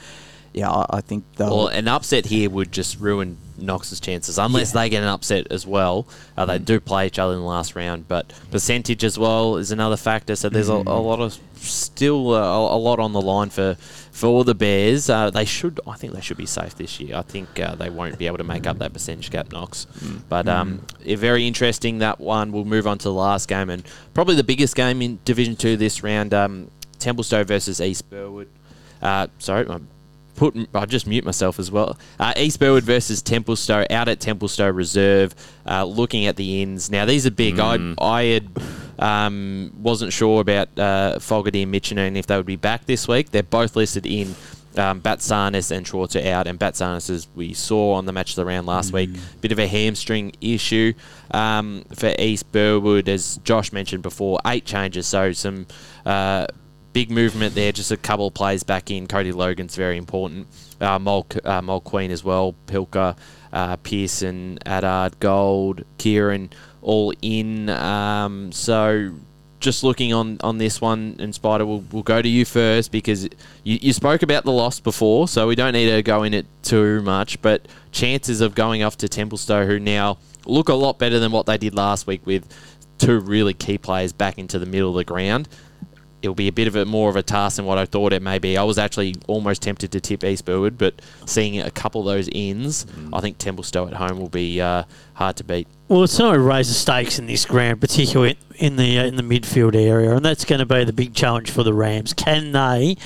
yeah, I, I think they'll. Well, an upset here would just ruin Knox's chances, unless Yeah. they get an upset as well. Uh, they do play each other in the last round, but percentage as well is another factor. So there's a, a lot of still uh, a, a lot on the line for for the Bears. Uh, they should, I think, they should be safe this year. I think uh, they won't be able to make up that percentage gap, Knox. But um, yeah, very interesting that one. We'll move on to the last game and probably the biggest game in Division Two this round. Um, Templestowe versus East Burwood. Uh, sorry, I'm put I just mute myself as well. Uh, East Burwood versus Templestowe out at Templestowe Reserve, uh, looking at the ins. Now these are big. I I had um, wasn't sure about uh, Fogarty and Mitchner if they would be back this week. They're both listed in. Um, Batsanis and Schwartz out, and Batsanis, as we saw on the match of the round last week, bit of a hamstring issue um, for East Burwood, as Josh mentioned before. Eight changes, so some uh, big movement there. Just a couple of plays back in. Cody Logan's very important. Uh, uh, Queen as well. Pilker, uh, Pearson, Adard, Gold, Kieran, all in. Um, so just looking on, on this one, and Spider, we'll, we'll go to you first because you, you spoke about the loss before, so we don't need to go in it too much. But chances of going off to Templestowe, who now look a lot better than what they did last week with two really key players back into the middle of the ground it'll be a bit of a more of a task than what I thought it may be. I was actually almost tempted to tip East Burwood, but seeing a couple of those ins, I think Templestowe at home will be uh, hard to beat. Well, it's certainly raised the stakes in this ground, particularly in the uh, in the midfield area, and that's going to be the big challenge for the Rams. Can they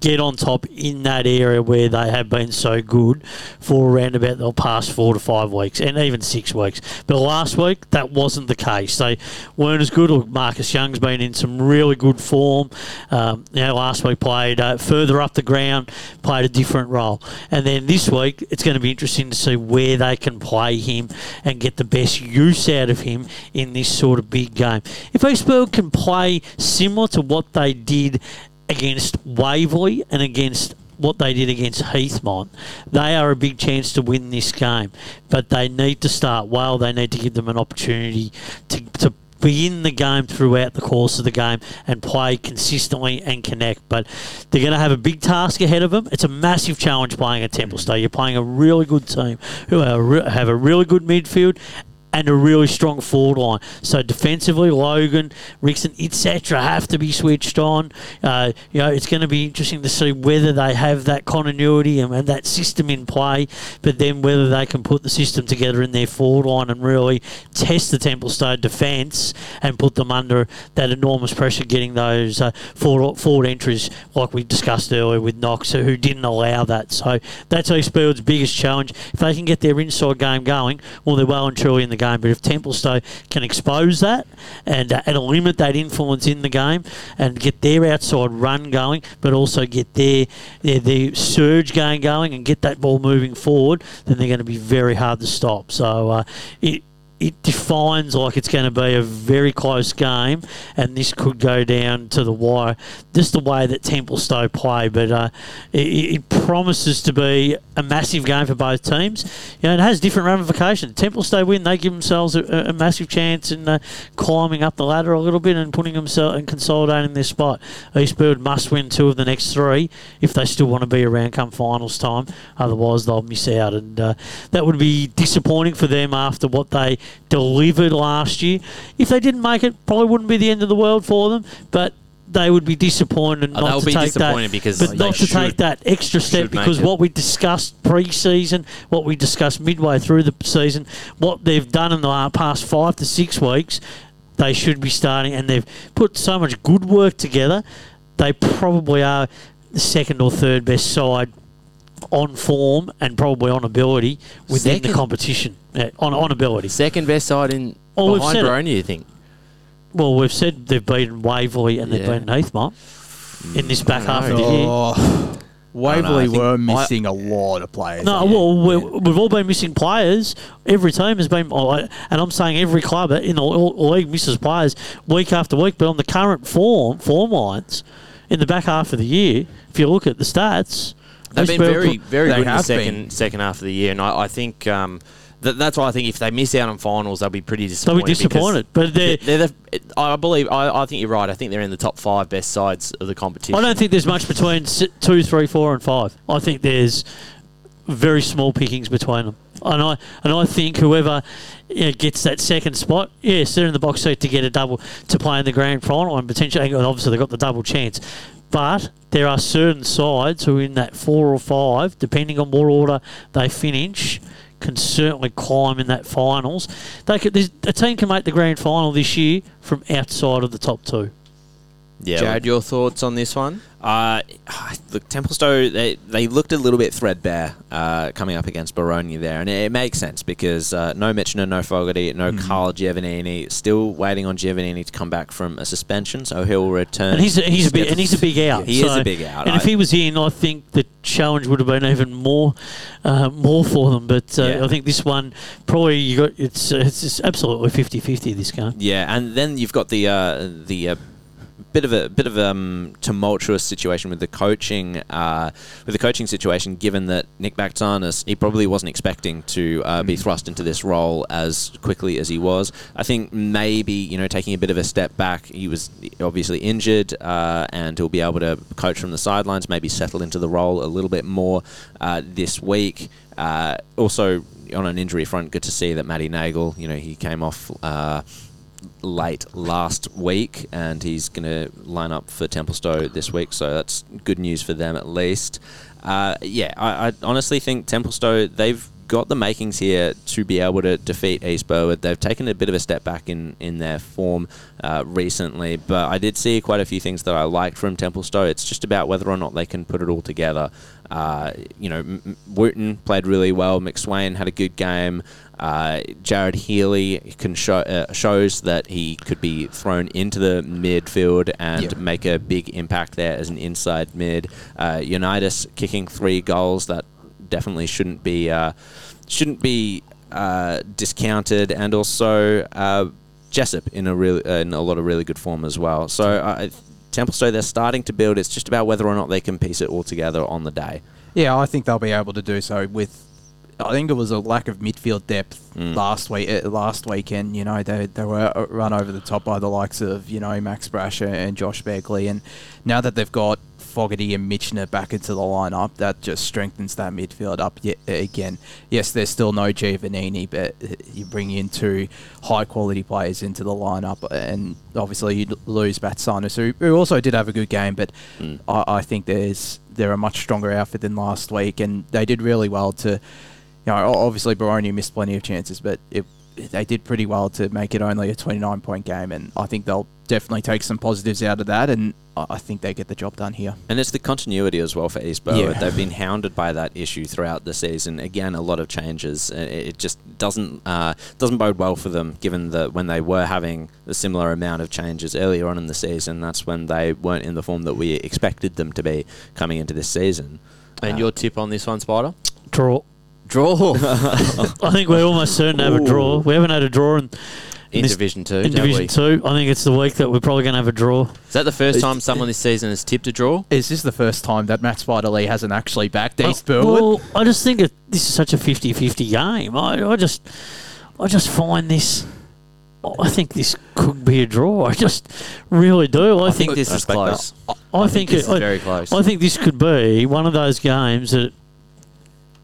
get on top in that area where they have been so good for around about the past four to five weeks, and even six weeks? But last week that wasn't the case. They weren't as good. Marcus Young's been in some really good form. Um, you know, last week played uh, further up the ground, played a different role, and then this week it's going to be interesting to see where they can play him and get the best use out of him in this sort of big game. If Eastburg can play similar to what they did against Waverley and against what they did against Heathmont, they are a big chance to win this game. But they need to start well. They need to give them an opportunity to, to be in the game throughout the course of the game and play consistently and connect. But they're going to have a big task ahead of them. It's a massive challenge playing at Templestowe. You're playing a really good team who have a really good midfield and a really strong forward line. So defensively, Logan, Rickson, etc., have to be switched on. Uh, you know, it's going to be interesting to see whether they have that continuity and, and that system in play, but then whether they can put the system together in their forward line and really test the Templestowe defence and put them under that enormous pressure, getting those uh, forward, forward entries like we discussed earlier with Knox, who didn't allow that. So that's East Burwood's biggest challenge. If they can get their inside game going, well, they're well and truly in the game. But if Templestowe can expose that and, uh, and limit that influence in the game and get their outside run going, but also get their, their, their surge game going and get that ball moving forward, then they're going to be very hard to stop. So uh, it, it defines like it's going to be a very close game, and this could go down to the wire. Just the way that Templestowe play, but uh, it, it promises to be a massive game for both teams. You know, it has different ramifications. Templestowe win, they give themselves a, a massive chance in uh, climbing up the ladder a little bit and putting themselves and consolidating their spot. Eastburg must win two of the next three if they still want to be around come finals time. Otherwise, they'll miss out, and uh, that would be disappointing for them after what they delivered last year. If they didn't make it, probably wouldn't be the end of the world for them. But they would be disappointed Oh, not they'll to be take disappointed that, because but not to should- take that extra step because it. what we discussed pre-season, what we discussed midway through the season, what they've done in the past five to six weeks, they should be starting, and they've put so much good work together. They probably are the second or third best side on form and probably on ability within Second? the competition. Yeah, on on ability. Second best side in we've behind said it. Baroni, you think? Well, we've said they've beaten Waverley and they've Yeah. beaten Heathmont in this back half of the year. Oh, Waverley I were missing a lot of players. No, well, we're, we've all been missing players. Every team has been, oh, and I'm saying every club in the league misses players week after week. But on the current form form lines in the back half of the year, if you look at the stats, They've been very, very They good in the second been. second half of the year, and I, I think um, that, that's why I think if they miss out on finals, they'll be pretty disappointed. They'll be disappointed, but they're. They're, the, I believe. I, I think you're right. I think they're in the top five best sides of the competition. I don't think there's much between two, three, four, and five. I think there's very small pickings between them, and I and I think whoever you know, gets that second spot, yes, they're in the box seat to get a double to play in the grand final, and potentially, and obviously, they've got the double chance. But there are certain sides who, in that four or five, depending on what order they finish, can certainly climb in that finals. They could. A team can make the grand final this year from outside of the top two. Yeah, Jared, your thoughts on this one? Uh, look, Templestowe, they, they looked a little bit threadbare uh, coming up against Baroni there, and it, it makes sense because uh, no Mitchner, no Fogarty, no Mm-hmm. Carl Giovannini, still waiting on Giovannini to come back from a suspension, so he'll return. And he's a, he's a big Get and he's a big out. He is a big out. And if he was in, I think the challenge would have been even more, uh, more for them. But uh, Yeah. I think this one probably you got it's uh, it's absolutely 50-50 this game. Yeah, and then you've got the uh, the uh, bit of a bit of um tumultuous situation with the coaching uh, with the coaching situation. Given that Nick Baktanis, he probably wasn't expecting to uh, be thrust into this role as quickly as he was. I think maybe you know taking a bit of a step back. He was obviously injured, uh, and he'll be able to coach from the sidelines. Maybe settle into the role a little bit more uh, this week. Uh, also. On an injury front, good to see that Matty Nagel, you know, he came off uh, late last week, and he's going to line up for Templestowe this week. So that's good news for them at least. Uh, yeah, I, I honestly think Templestowe they've got the makings here to be able to defeat East Burwood. They've taken a bit of a step back in, in their form uh, recently, but I did see quite a few things that I liked from Templestowe. It's just about whether or not they can put it all together. Uh, you know, M- Wooten played really well. McSwain had a good game. Uh, Jared Healy can show, uh, shows that he could be thrown into the midfield and Yeah. make a big impact there as an inside mid. Uh, Unitas kicking three goals that definitely shouldn't be uh, shouldn't be uh, discounted, and also uh, Jessup in a really uh, in a lot of really good form as well. So Templestowe they're starting to build. It's just about whether or not they can piece it all together on the day. Yeah, I think they'll be able to do so with. I think it was a lack of midfield depth last week. Uh, last weekend, you know, they they were uh, run over the top by the likes of you know Max Brasher and Josh Begley, and now that they've got Fogarty and Mitchner back into the lineup, that just strengthens that midfield up yet again. Yes, there's still no Giovannini, but uh, you bring in two high quality players into the lineup, and obviously you lose Batsanis, who, who also did have a good game, but I, I think there's they're a much stronger outfit than last week, and they did really well to. You know, obviously Baroni missed plenty of chances, but it, they did pretty well to make it only a 29 point game, and I think they'll definitely take some positives out of that, and I I think they get the job done here. And it's the continuity as well for East Burwood. Yeah. They've been hounded by that issue throughout the season. Again, a lot of changes. Uh, It just doesn't uh, doesn't bode well for them, given that when they were having a similar amount of changes earlier on in the season, that's when they weren't in the form that we expected them to be coming into this season. And Uh, your tip on this one, Spider? Draw. Draw I think we're almost certain to have a draw. We haven't had a draw in, in this- Division Two. in have we? Division Two. I think it's the week that we're probably going to have a draw. Is that the first time someone this season has tipped a draw? Is this the first time that Matt Spiderlee hasn't actually backed uh, East Burwood? Well, I just think it, this is such a 50-50 game. I, I just, I just find this. I think this could be a draw. I just really do. I, I think this is respect close. I, think this it, is very close. I think this could be one of those games that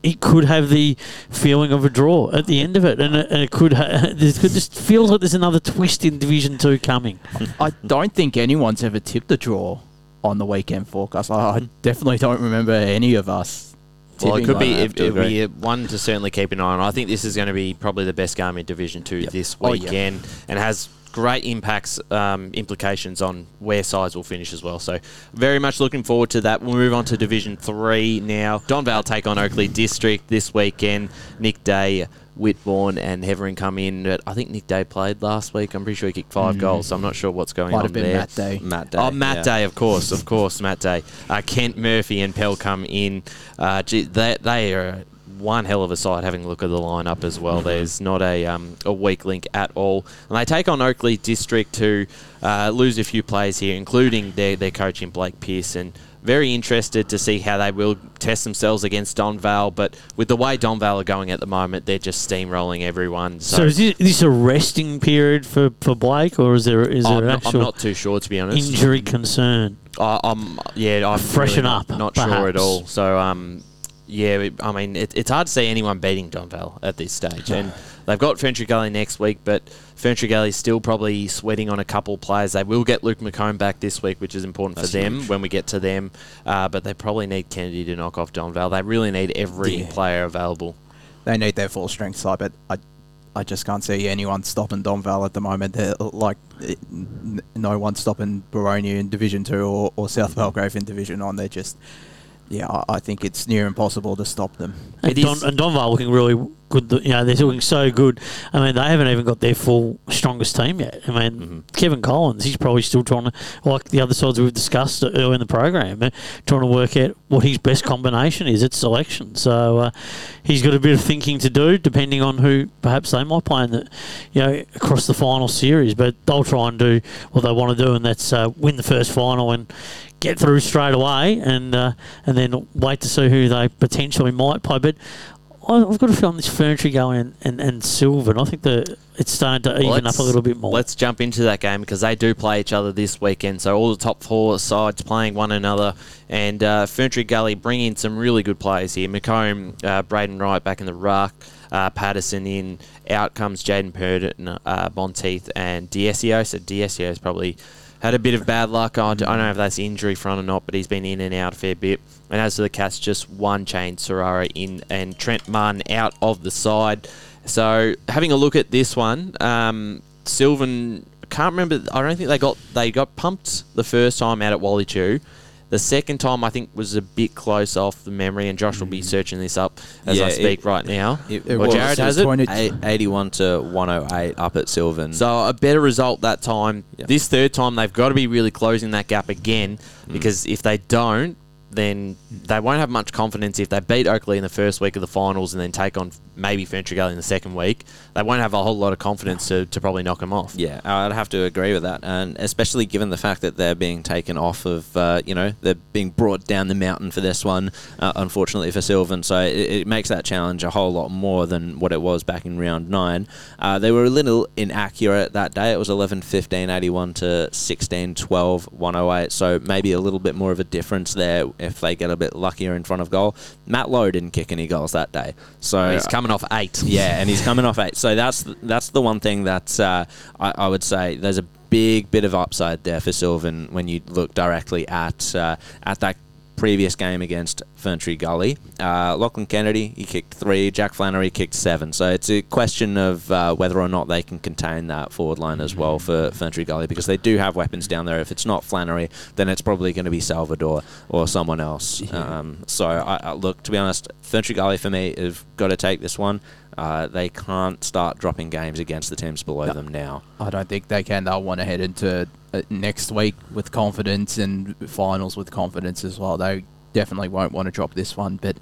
it could have the feeling of a draw at the end of it, and it, and it could. Ha- this could just feels like there's another twist in Division Two coming. I don't think anyone's ever tipped a draw on the weekend forecast. I, I definitely don't remember any of us. Well, it could like be that. if, it'd be agree. one to certainly keep an eye on. I think this is going to be probably the best game in Division Two Yep. this Oh, yeah. weekend, and has great impacts, um, implications on where sides will finish as well. So, very much looking forward to that. We'll move on to Division Three now. Donvale take on Oakleigh District this weekend. Nick Day. Whitbourne and Heverin come in. But I think Nick Day played last week. I'm pretty sure he kicked five goals, so I'm not sure what's going Might on have been there. Matt Day. Matt Day. Oh, Matt yeah. Day, of course, of course, Matt Day. Uh, Kent Murphy and Pell come in. Uh, gee, they, they are one hell of a side. Having a look at the lineup as well, there's not a um, a weak link at all. And they take on Oakleigh District to uh, lose a few players here, including their their coach in Blake Pearson. Very interested to see how they will test themselves against Donvale, but with the way Donvale are going at the moment, they're just steamrolling everyone. So, So, is this, this a resting period for, for Blake, or is there is there I'm, an not, I'm actual not too sure to be honest. injury concern? I, I'm yeah, I'm Freshen really up, Not sure at all. So um, yeah, it- I mean it, it's hard to see anyone beating Donvale at this stage, and they've got Ferntree Gully next week, but Ferntree Gully's still probably sweating on a couple of players. They will get Luke McComb back this week, which is important That's for them huge. when we get to them. Uh, but they probably need Kennedy to knock off Donvale. They really need every Yeah. player available. They need their full strength side, but I, I just can't see anyone stopping Donvale at the moment. They're like no one stopping Boronia in Division Two or, or South Belgrave in Division One. They're just, yeah, I, I think it's near impossible to stop them. And, It Don, and Donvale looking really good. You know, they're looking so good. I mean, they haven't even got their full strongest team yet. I mean, Mm-hmm. Kevin Collins, he's probably still trying to, like the other sides we've discussed earlier in the program, uh, trying to work out what his best combination is at selection. So uh, he's got a bit of thinking to do, depending on who perhaps they might play in the, you know, across the final series. But they'll try and do what they want to do, and that's uh, win the first final and get through straight away, and uh, and then wait to see who they potentially might play. But I've got a feeling this Ferntree Gully and, and, and Silvan. I think the it's starting to even up Let's- a little bit more. Let's jump into that game because they do play each other this weekend. So all the top four sides playing one another, and uh, Ferntree Gully bring in some really good players here. McComb, uh, Braden Wright back in the ruck, uh, Patterson in. Out comes Jaden Purdon, uh, Monteith, and Diesio. So Diesio's probably had a bit of bad luck. I don't know if that's injury front or not, but he's been in and out a fair bit. And as for the Cats, just one chain Serrara in and Trent Martin out of the side. So having a look at this one, um, Silvan can't remember. I don't think they got they got pumped the first time out at Wally Tew. The second time I think was a bit close off the memory, and Josh will be searching this up as Yeah, I it- speak right now. It, It Well, was- Jared has was it. 20 Eight- 81 to 108 up at Silvan. So a better result that time. Yeah. This third time they've got to be really closing that gap again Mm. because if they don't, then they won't have much confidence if they beat Oakleigh in the first week of the finals and then take on maybe Ferntree Gully in the second week. They won't have a whole lot of confidence to, to probably knock them off. Yeah, I'd have to agree with that, and especially given the fact that they're being taken off of, uh, you know, they're being brought down the mountain for this one, uh, unfortunately for Silvan. So it, it makes that challenge a whole lot more than what it was back in round nine. Uh, they were a little inaccurate that day. It was 11 15 81 to 16 12 108. So maybe a little bit more of a difference there if they get a bit luckier in front of goal. Matt Lowe didn't kick any goals that day. So He's coming off eight. yeah, and he's coming off eight. So that's that's the one thing that uh, I, I would say there's a big bit of upside there for Silvan when you look directly at uh, at that previous game against Ferntree Gully. Uh, Lachlan Kennedy, he kicked three. Jack Flannery kicked seven. So it's a question of uh, whether or not they can contain that forward line as well for Ferntree Gully because they do have weapons down there. If it's not Flannery, then it's probably going to be Salvador or someone else. Um, so I, I, look, to be honest, Ferntree Gully for me have got to take this one. Uh, they can't start dropping games against the teams below them now. I don't think they can. They'll want to head into uh, next week with confidence and finals with confidence as well. They definitely won't want to drop this one. But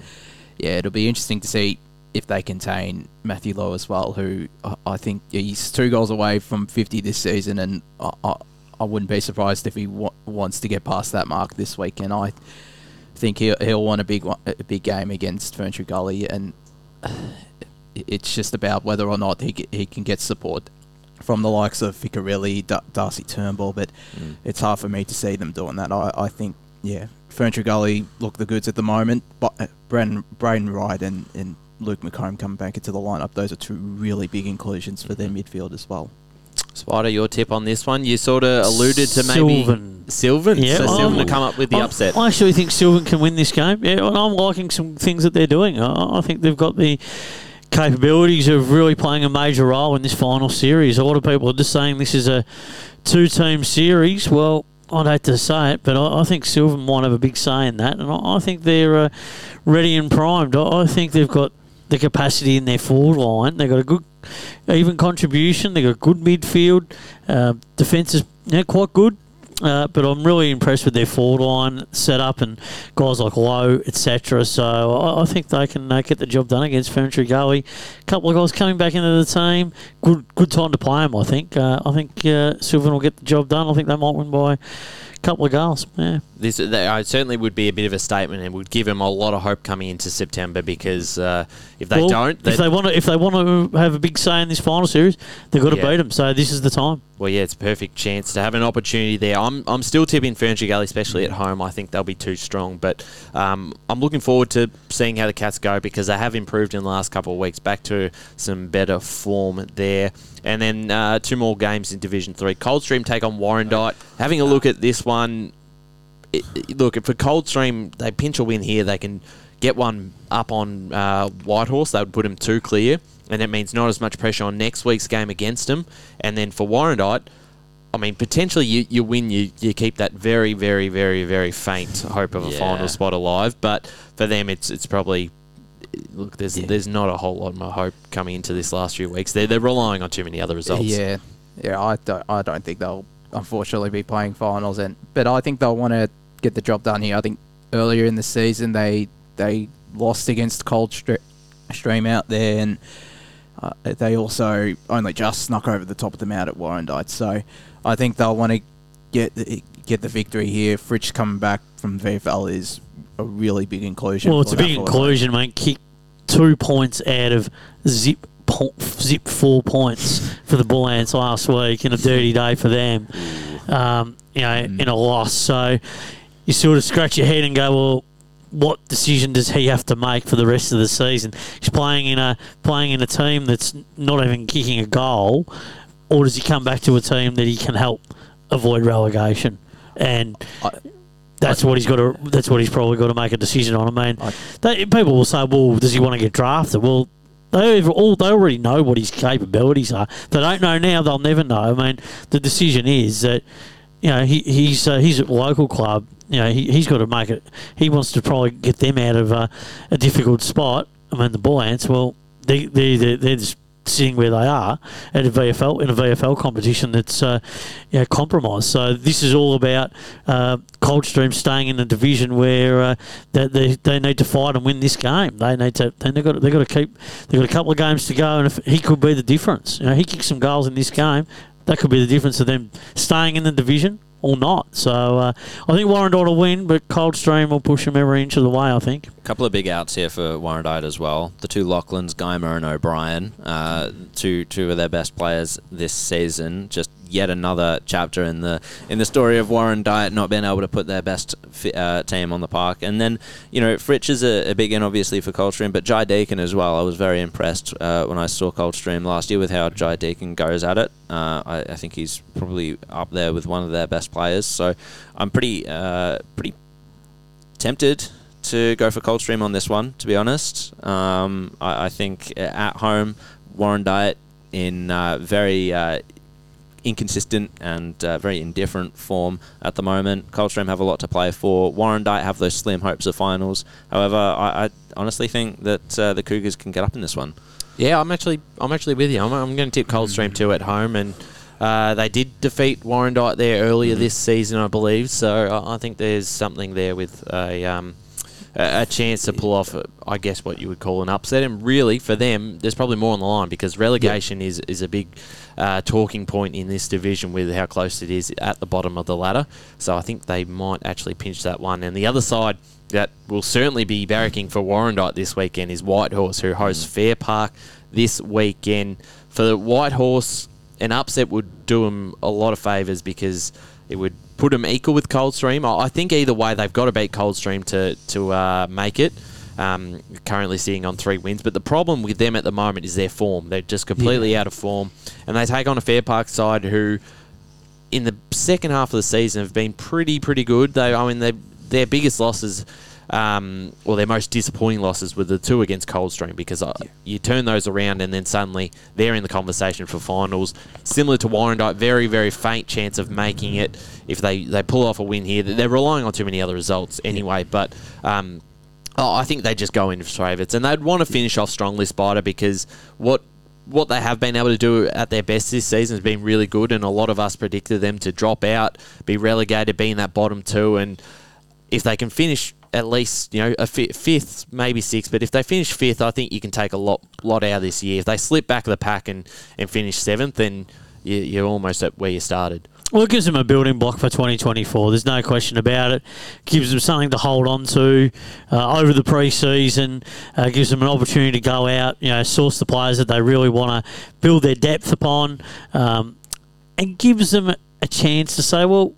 yeah, it'll be interesting to see if they contain Matthew Lowe as well, who I- think he's two goals away from 50 this season, and I, I, I wouldn't be surprised if he wa- wants to get past that mark this weekend. I think he'll, he'll want a big one, a big game against Ferntree Gully, and it's just about whether or not he c- he can get support from the likes of Ficarelli, D- Darcy Turnbull, but Mm. it's hard for me to see them doing that. I, I think, yeah, Ferntree Gully look the goods at the moment. But uh, Braden, Braden Wright and, and Luke McComb coming back into the lineup. Those are two really big inclusions for their midfield as well. Spider, your tip on this one? You sort of alluded to maybe Silvan. Silvan. Yeah, so I'm- Silvan to come up with the I- upset. I actually think Silvan can win this game. Yeah, and I'm liking some things that they're doing. I, I think they've got the capabilities of really playing a major role in this final series. A lot of people are just saying this is a two-team series. Well, I'd hate to say it, but I, think Silvan might have a big say in that, and I, I think they're uh, ready and primed. I, I think they've got the capacity in their forward line. They've got a good, even contribution. They've got good midfield. Uh, defence is you know, quite good. Uh, but I'm really impressed with their forward line setup and guys like Lowe, etc. So I, I think they can uh, get the job done against Ferntree Gully. A couple of guys coming back into the team. Good, good time to play them. I think. Uh, I think uh, Silvan will get the job done. I think they might win by couple of goals. Yeah. This they, I certainly would be a bit of a statement and would give them a lot of hope coming into September because uh, if they Well, don't, if they want to, if they want to have a big say in this final series, they've got to Yeah. beat them. So this is the time. Well, yeah, it's a perfect chance to have an opportunity there. I'm, I'm still tipping Ferntree Gully, especially at home. I think they'll be too strong, but um, I'm looking forward to seeing how the Cats go because they have improved in the last couple of weeks, back to some better form there. And then uh, two more games in Division Three. Coldstream take on Warrandyte. Having a look at this one, it, it- look for Coldstream, they pinch a win here. They can get one up on uh, Whitehorse. That would put them two clear, and it means not as much pressure on next week's game against them. And then for Warrandyte, I mean, potentially you, you win, you, you keep that very, very, very, very faint hope of a Yeah. final spot alive. But for them, it's it's probably look. There's there's not a whole lot more hope coming into this last few weeks. They're they're relying on too many other results. Yeah, yeah. I don't. I don't think they'll unfortunately be playing finals, and but I think they'll want to get the job done here. I think earlier in the season they they lost against Coldstream Stream out there, and uh, they also only just snuck over the top of them out at Warrandyte. So I think they'll want to get the, get the victory here. Fritsch coming back from VFL is a really big inclusion. Well, it's a big inclusion, mate. Kick two points out of zip po- zip four points for the Bull Ants last week in a dirty day for them. Um, you know, in a loss. So you sort of scratch your head and go, well. What decision does he have to make for the rest of the season? He's playing in a playing in a team that's not even kicking a goal, or does he come back to a team that he can help avoid relegation? And that's what he's got to. That's what he's probably got to make a decision on. I mean, they, people will say, "Well, does he want to get drafted?" Well, they all they already know what his capabilities are. They don't know now; they'll never know. I mean, the decision is that you know he, he's uh, he's at local club. You know, he he's got to make it. He wants to probably get them out of uh, a difficult spot. I mean, the Bull Ants. Well, they they they're, they're just sitting where they are at a VFL in a VFL competition that's uh, you compromised. So this is all about uh, Coldstream staying in a division where uh, they, they they need to fight and win this game. They need to. They got they got to keep. They got a couple of games to go, and if he could be the difference. You know, he kicks some goals in this game. That could be the difference of them staying in the division or not. So uh, I think Warrandyte will win, but Coldstream will push them every inch of the way. I think. Couple of big outs here for Warrandyte as well. The two Lachlan's, Geimer and O'Brien, uh, two two of their best players this season. Just yet another chapter in the in the story of Warrandyte not being able to put their best uh, team on the park. And then you know Fritsch is a, a big in obviously for Coldstream, but Jai Deacon as well. I was very impressed uh, when I saw Coldstream last year with how Jai Deacon goes at it. Uh, I, I think he's probably up there with one of their best players. So I'm pretty uh, pretty tempted to go for Coldstream on this one, to be honest. Um, I, I think uh, at home, Warrandyte in uh, very uh, inconsistent and uh, very indifferent form at the moment. Coldstream have a lot to play for. Warrandyte have those slim hopes of finals. However, I, I honestly think that uh, the Cougars can get up in this one. Yeah, I'm actually I'm actually with you. I'm, I'm going to tip Coldstream too at home, and uh, they did defeat Warrandyte there earlier this season, I believe. So I, I think there's something there with a um, a, chance to pull off, I guess, what you would call an upset. And really, for them, there's probably more on the line because relegation is is a big uh, talking point in this division with how close it is at the bottom of the ladder. So I think they might actually pinch that one. And the other side that will certainly be barracking for Warrandyte this weekend is Whitehorse, who hosts Fair Park this weekend. For the Whitehorse, an upset would do them a lot of favours because it would put them equal with Coldstream. I, I think either way they've got to beat Coldstream to to uh, make it. Um, currently sitting on three wins, but the problem with them at the moment is their form. They're just completely out of form, and they take on a Fair Park side who, in the second half of the season, have been pretty pretty good. They, I mean, they, their biggest losses. Um, or their most disappointing losses were the two against Coldstream because uh, you turn those around and then suddenly they're in the conversation for finals. Similar to Warrandyte, very, very faint chance of making it if they, they pull off a win here. They're relying on too many other results anyway, but um, oh, I think they just go in for favourites. And they'd want to finish off strongly, Spider, because what what they have been able to do at their best this season has been really good, and a lot of us predicted them to drop out, be relegated, be in that bottom two, and if they can finish at least you know a fifth, maybe sixth, but if they finish fifth, I think you can take a lot lot out of this year. If they slip back of the pack and, and finish seventh, then you, you're almost at where you started. Well, it gives them a building block for 2024. There's no question about it. Gives them something to hold on to uh, over the pre-season. Uh, gives them an opportunity to go out, you know, source the players that they really want to build their depth upon, um, and gives them a chance to say, well,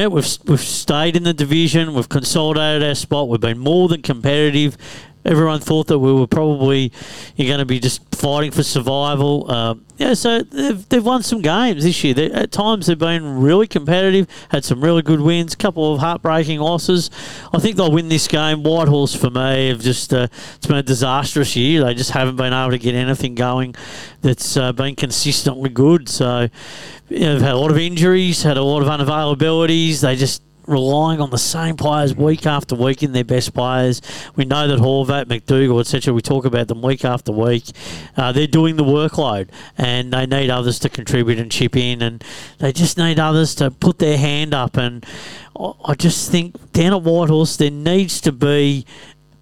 know, we've we've stayed in the division, we've consolidated our spot, we've been more than competitive. Everyone thought that we were probably you're going to be just fighting for survival. Um, yeah, so they've, they've won some games this year. They, at times they've been really competitive, had some really good wins, couple of heartbreaking losses. I think they'll win this game. Whitehorse for me have just uh, it's been a disastrous year. They just haven't been able to get anything going that's uh, been consistently good. So you know, they've had a lot of injuries, had a lot of unavailabilities. They just relying on the same players week after week in their best players. We know that Horvat, McDougall, etc. We talk about them week after week. Uh, they're doing the workload, and they need others to contribute and chip in, and they just need others to put their hand up. And I- just think down at Whitehorse there needs to be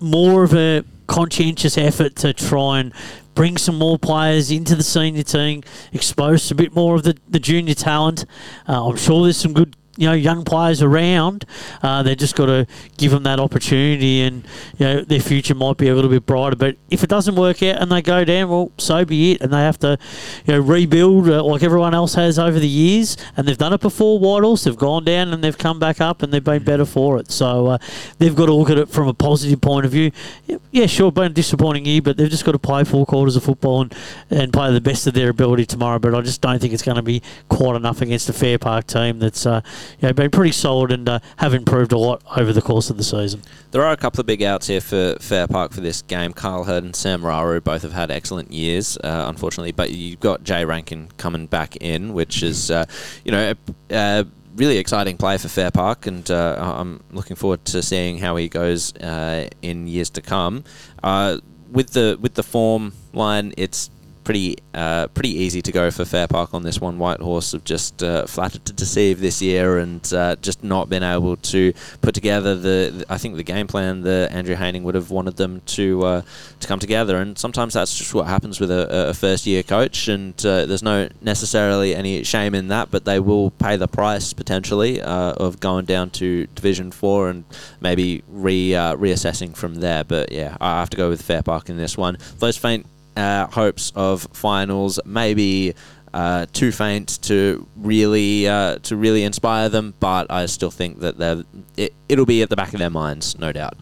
more of a conscientious effort to try and bring some more players into the senior team, expose a bit more of the, the junior talent. Uh, I'm sure there's some good you know young players around. Uh, they just got to give them that opportunity, and you know their future might be a little bit brighter. But if it doesn't work out and they go down, well, so be it, and they have to you know rebuild uh, like everyone else has over the years, and they've done it before. Whitehorse, they've gone down and they've come back up, and they've been better for it. So uh, they've got to look at it from a positive point of view. Yeah, Yeah, sure, been a disappointing year, but they've just got to play four quarters of football and, and play the best of their ability tomorrow. But I just don't think it's going to be quite enough against a Fair Park team that's uh, you know, been pretty solid and uh, have improved a lot over the course of the season. There are a couple of big outs here for Fair Park for this game. Carl Hurd and Sam Raru both have had excellent years, uh, unfortunately, but you've got Jay Rankin coming back in, which is, uh, you know, a, really exciting play for Fair Park, and uh, I'm looking forward to seeing how he goes uh, in years to come. Uh, with the with the form line, it's pretty uh, pretty easy to go for Fair Park on this one. White Horse have just uh, flattered to deceive this year and uh, just not been able to put together the, the- I think the game plan that Andrew Haining would have wanted them to uh, to come together. And sometimes that's just what happens with a, a first year coach. And uh, there's no necessarily any shame in that, but they will pay the price potentially uh, of going down to Division Four and maybe re reassessing from there. But yeah, I have to go with Fair Park in this one. Those faint uh, hopes of finals maybe uh, too faint to really uh, to really inspire them, but I still think that they're, it, it'll be at the back of their minds, no doubt.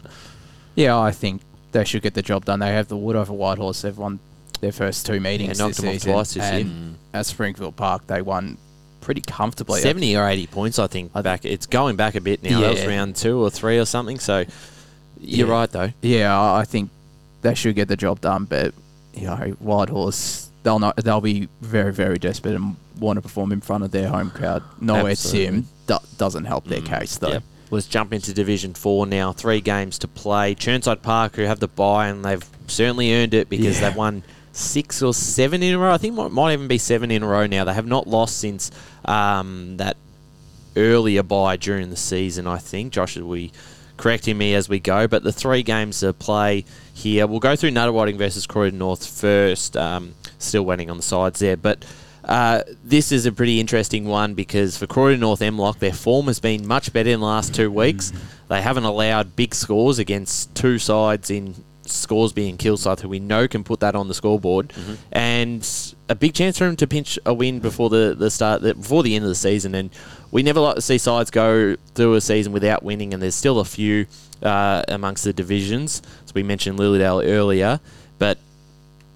Yeah, I think they should get the job done. They have the wood over Whitehorse. They've won their first two meetings knocked this them off season. twice this year. At Springfield Park, they won pretty comfortably. 70 or 80 points, I think. Back. It's going back a bit now. That was round two or three or something. So you're Yeah. right, though. Yeah, I think they should get the job done. But you know, Whitehorse, they'll not. They'll be very, very desperate and want to perform in front of their home crowd. No. Sim do, doesn't help their case though. Yep. Let's jump into Division 4 now. Three games to play. Chirnside Park, who have the bye, and they've certainly earned it because Yeah. they've won six or seven in a row. I think it might even be seven in a row now. They have not lost since um, that earlier bye during the season, I think. Josh will be correcting me as we go. But the three games to play here, we'll go through Nutter versus Croydon North first. Um, still waiting on the sides there. But uh, this is a pretty interesting one because for Croydon North MLOC, their form has been much better in the last two weeks. They haven't allowed big scores against two sides in Scoresby and Kilsyth, who we know can put that on the scoreboard, Mm-hmm. and a big chance for them to pinch a win before the, the start, the, before the end of the season. And we never like to see sides go through a season without winning, and there's still a few uh, amongst the divisions. We mentioned Lilydale earlier, but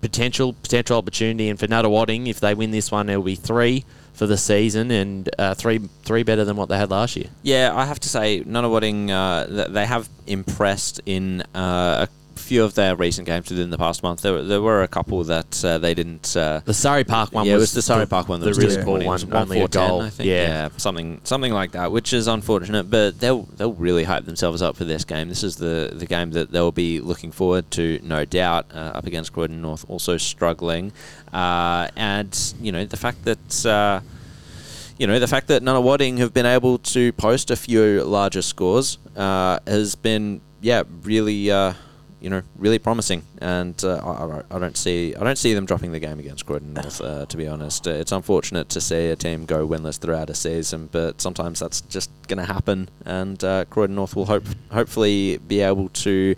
potential potential opportunity. And for Nunawading, if they win this one, it'll be three for the season and uh, three three better than what they had last year. Yeah, I have to say, Nunawading, uh, they have impressed in uh, a few of their recent games within the past month. There, were- there were a couple that uh, they didn't. Uh, The Surrey Park one yeah, was it was the Surrey Park one that the was really poor one, only a goal. I think. Yeah. something something like that, which is unfortunate. But they'll they'll really hype themselves up for this game. This is the the game that they'll be looking forward to, no doubt. Uh, up against Croydon North, also struggling, uh, and you know the fact that. Uh, you know, the fact that Nunawading have been able to post a few larger scores uh, has been, yeah, really, uh, you know, really promising. And uh, I, I- don't see, I don't see them dropping the game against Croydon North. Uh, to be honest, Uh, it's unfortunate to see a team go winless throughout a season, but sometimes that's just going to happen. And uh, Croydon North will hope, hopefully, be able to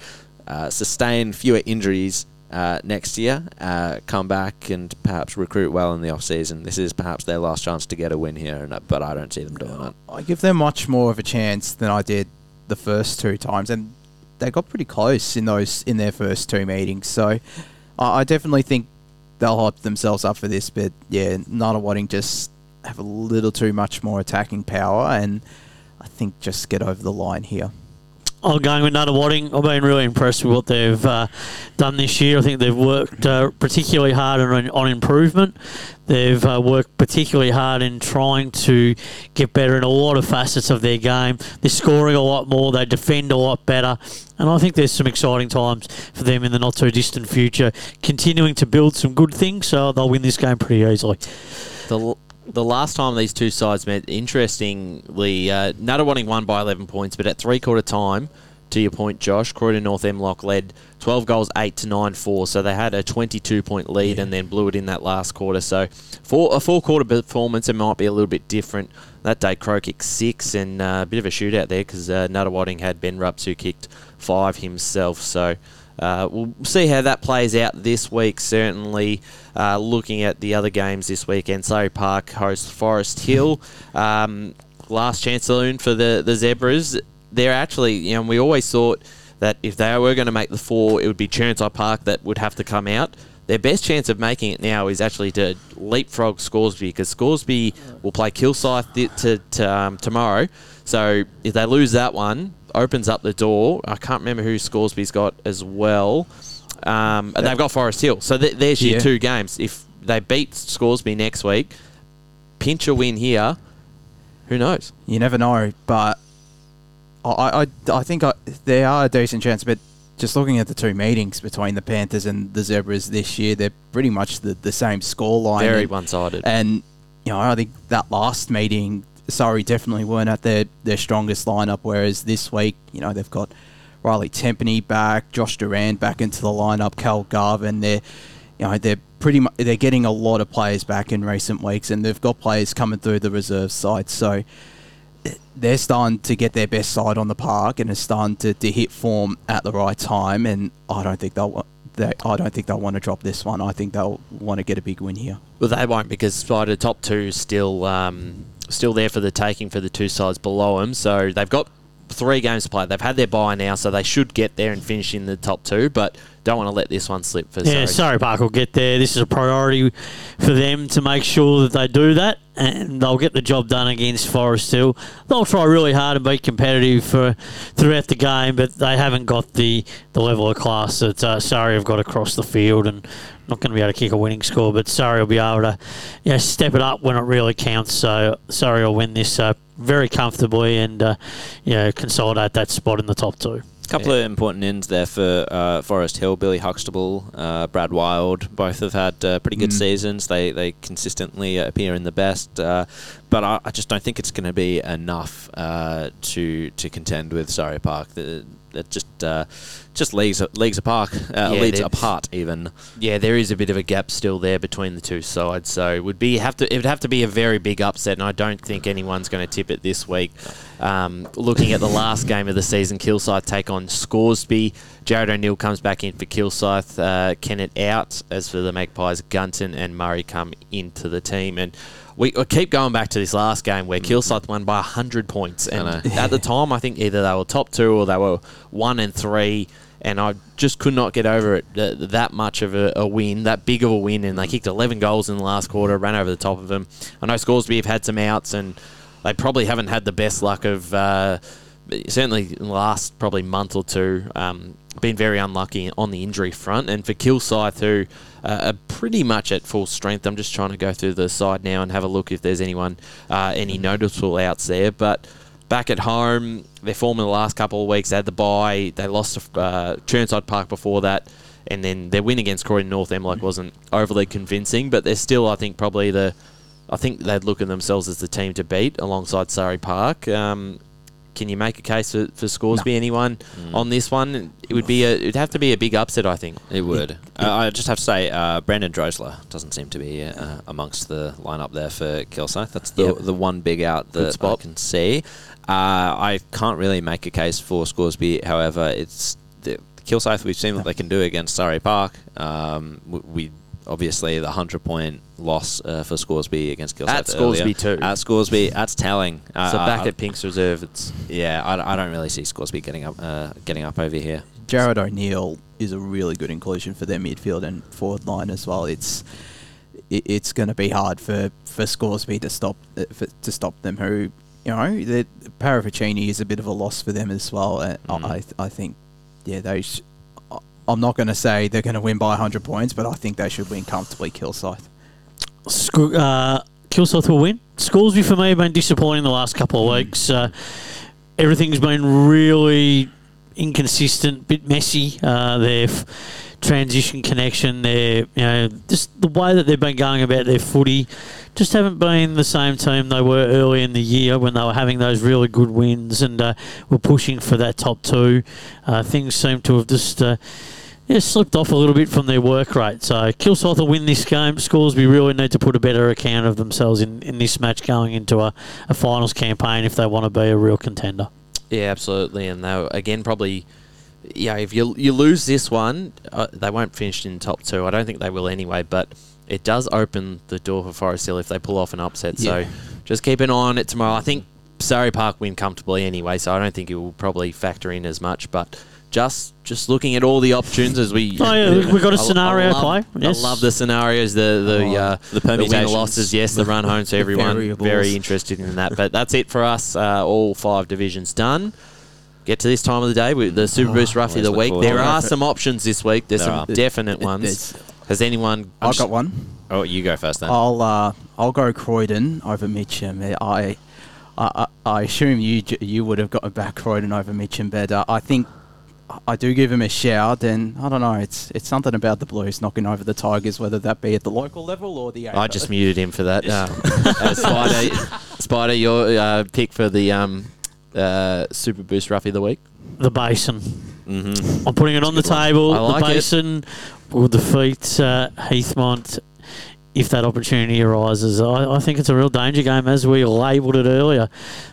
uh, sustain fewer injuries uh, next year, uh, come back and perhaps recruit well in the off season. This is perhaps their last chance to get a win here, and, uh, but I don't see them doing it. I give them much more of a chance than I did the first two times, and they got pretty close in those in their first two meetings. So I, I definitely think they'll hype themselves up for this. But yeah, Nunawading just have a little too much more attacking power, and I think just get over the line here. I'm going with Nunawading. I've been really impressed with what they've uh, done this year. I think they've worked uh, particularly hard on, on improvement. They've uh, worked particularly hard in trying to get better in a lot of facets of their game. They're scoring a lot more. They defend a lot better. And I think there's some exciting times for them in the not so distant future, continuing to build some good things. So they'll win this game pretty easily. The the last time these two sides met, interestingly, uh, Nunawading won by 11 points, but at three quarter time, to your point, Josh, Croydon North MLOC led 12 goals, 8 to 9 4. So they had a 22 point lead and then blew it in that last quarter. So for a four quarter performance, it might be a little bit different. That day, Crow kicked six and uh, a bit of a shootout there because uh, Nunawading had Ben Rups who kicked five himself. So uh, we'll see how that plays out this week. Certainly, uh, looking at the other games this weekend, Surrey Park hosts Forest Hill. Um, last chance saloon for the the Zebras. They're actually, you know, we always thought that if they were going to make the four, it would be Chirnside Park that would have to come out. Their best chance of making it now is actually to leapfrog Scoresby because Scoresby will play Kilsyth th- to, to um, tomorrow. So if they lose that one, opens up the door. I can't remember who Scoresby's got as well. Um, and they've got Forest Hill. So th- there's your Yeah. two games. If they beat Scoresby next week, pinch a win here, who knows? You never know, but I, I, I think I, there are a decent chance. But just looking at the two meetings between the Panthers and the Zebras this year, they're pretty much the, the same scoreline. Very one sided. and you know, I think that last meeting, Surrey definitely weren't at their, their strongest lineup. Whereas this week, you know, they've got Riley Tempany back, Josh Durand back into the lineup, Cal Garvin. They're you know they're pretty they're getting a lot of players back in recent weeks, and they've got players coming through the reserve side. So eh, they're starting to get their best side on the park and are starting to, to hit form at the right time. And I don't think they'll. They, I don't think they'll want to drop this one. I think they'll want to get a big win here. Well, they won't because the top two is still um, still there for the taking for the two sides below them. So they've got three games to play. They've had their bye now, so they should get there and finish in the top two. But don't want to let this one slip for Yeah, Surrey. Surrey Park will get there. This is a priority for them to make sure that they do that, and they'll get the job done against Forest Hill. They'll try really hard and be competitive for throughout the game, but they haven't got the, the level of class that uh, Surrey have got across the field, and not going to be able to kick a winning score. But Surrey will be able to, you know, step it up when it really counts. So Surrey will win this uh, very comfortably and uh, you know consolidate that spot in the top two. Couple of important ins there for uh, Forest Hill. Billy Huxtable, uh, Brad Wild, both have had uh, pretty good seasons. They they consistently appear in the best. Uh, but I, I just don't think it's going to be enough uh, to to contend with Surrey Park. The, it just uh, just leagues leagues apart, uh, Yeah, they're- apart even. Yeah, there is a bit of a gap still there between the two sides, so it would be have to it would have to be a very big upset, and I don't think anyone's going to tip it this week. Um, looking at the last game of the season, Kilsyth take on Scoresby. Jared O'Neill comes back in for Kilsyth. Uh, Kennett out as for the Magpies. Gunton and Murray come into the team, and we keep going back to this last game where Kilsyth won by hundred points, and at the time I think either they were top two or they were one and three and I just could not get over it. th- That much of a, a win, that big of a win, and they kicked 11 goals in the last quarter, ran over the top of them. I know Scoresby have had some outs, and they probably haven't had the best luck of. Uh, certainly, in the last probably month or two, um, been very unlucky on the injury front. And for Kilsyth, who uh, are pretty much at full strength, I'm just trying to go through the side now and have a look if there's anyone, uh, any noticeable outs there. But back at home, their form in the last couple of weeks, they had the bye. They lost to uh, Chirnside Park before that. And then their win against Croydon North MLOC wasn't overly convincing, but they're still, I think, probably the. I think they'd look at themselves as the team to beat alongside Surrey Park. Um, can you make a case for, for Scoresby? Anyone on this one? It would be a. It'd have to be a big upset, I think. It would. Uh, I just have to say, uh, Brandon Drosler doesn't seem to be uh, amongst the lineup there for Kilsyth. That's the Yep. the one big out that spot. I can see. Uh, I can't really make a case for Scoresby. However, it's the Kilsyth. We've seen what they can do against Surrey Park. Um, w- we obviously the hundred point loss uh, for Scoresby against Kilsyth At Scoresby earlier. too. At Scoresby, that's telling. Uh, So I- back I- at Pink's Reserve, it's yeah, I, I don't really see Scoresby getting up uh, getting up over here. Jared O'Neill is a really good inclusion for their midfield and forward line as well. It's it, it's going to be hard for for Scoresby to stop uh, for, to stop them. Who you know, the Paravicini is a bit of a loss for them as well. And Mm. I I think yeah they. I'm not going to say they're going to win by 100 points, but I think they should win comfortably. Kilsyth. Sc- uh, Kilsyth will win. Scoresby for me have been disappointing the last couple of weeks. Uh, everything's been really inconsistent, bit messy. Uh, their f- transition connection, their you know just the way that they've been going about their footy, just haven't been the same team they were early in the year when they were having those really good wins and uh, were pushing for that top two. Uh, things seem to have just. Yeah, slipped off a little bit from their work rate. So Kilsyth will win this game. Scoresby really need to put a better account of themselves in, in this match going into a, a finals campaign if they want to be a real contender. Yeah, absolutely. And they again probably, yeah. If you you lose this one, uh, they won't finish in top two. I don't think they will anyway. But it does open the door for Forest Hill if they pull off an upset. So just keep an eye on it tomorrow. I think Surrey Park win comfortably anyway. So I don't think it will probably factor in as much. But just just looking at all the options as we. Oh, yeah, we got a scenario love- play. Yes. I love the scenarios, the the Oh, uh, the the win permutations. losses. Yes, the run home. So everyone variables. very interested in that. But that's it for us. Uh, all five divisions done. Get to this time of the day with the Super Boost Roughie of the week. There are some options this week. There's There some are. definite It- ones. Has anyone? I've got one. Oh, you go first then. I'll uh, I'll go Croydon over Mitcham. I I, I, I assume you j- you would have got back Croydon over Mitcham, but uh, I think I do give him a shout. And I don't know, it's it's something about the Blues knocking over the Tigers, whether that be at the local level or the. I just muted him for that. Uh, uh, Spider, Spider, your uh, pick for the um, uh, Super Boost Roughie of the week. The Basin. mm-hmm. I'm putting it on the table. I like the it. Basin will defeat uh, Heathmont if that opportunity arises. I, I think it's a real danger game, as we labelled it earlier.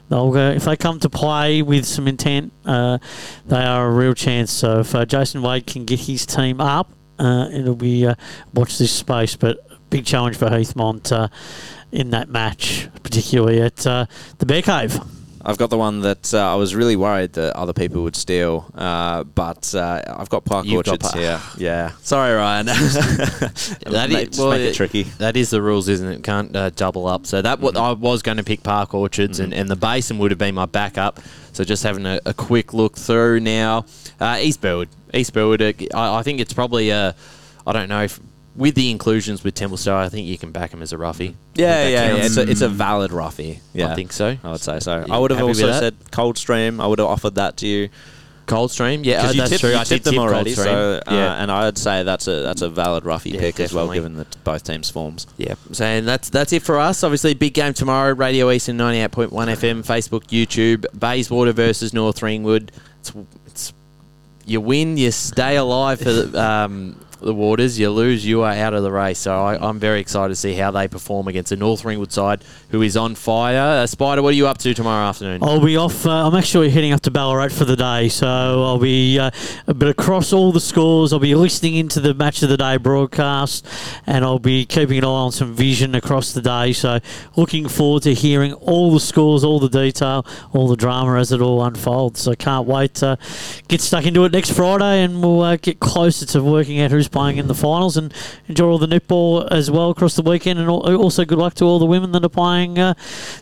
They'll go if they come to play with some intent. Uh, they are a real chance. So if uh, Jason Wade can get his team up, uh, it'll be uh, watch this space. But big challenge for Heathmont uh, in that match, particularly at uh, the Bear Cave. I've got the one that uh, I was really worried that other people would steal, uh, but uh, I've got Park You've got Orchards here. Yeah, sorry, Ryan. That Make- is, well, make it tricky. That is the rules, isn't it? Can't uh, double up. So that what I was going to pick Park Orchards, and, and the Basin would have been my backup. So just having a, a quick look through now, uh, East Burwood. East Burwood. Uh, I, I think it's probably a. I don't know if with the inclusions with Templestowe, I think you can back him as a roughie. Yeah, yeah, yeah. It's a, it's a valid roughie. Yeah, I think so. I would say so. You I would have happy also said Coldstream. I would have offered that to you. Coldstream. Yeah, 'Cause uh, you that's tipped, true. you I did tipped them tip already, so uh, yeah. and I'd say that's a that's a valid roughy Yeah, pick as well, given the, both teams' forms. Yeah, so and that's that's it for us. Obviously, big game tomorrow. Radio Eastern ninety eight point one FM, Facebook, YouTube. Bayswater versus North Ringwood. It's, it's you win, you stay alive for the, um, the Waters. You lose, you are out of the race. So I, I'm very excited to see how they perform against the North Ringwood side, who is on fire. Uh, Spider, what are you up to tomorrow afternoon? I'll be off. Uh, I'm actually heading up to Ballarat for the day, so I'll be uh, a bit across all the scores. I'll be listening into the match of the day broadcast, and I'll be keeping an eye on some vision across the day. So looking forward to hearing all the scores, all the detail, all the drama as it all unfolds. So can't wait to get stuck into it next Friday, and we'll uh, get closer to working out who's playing in the finals and enjoy all the netball as well across the weekend. And also good luck to all the women that are playing uh,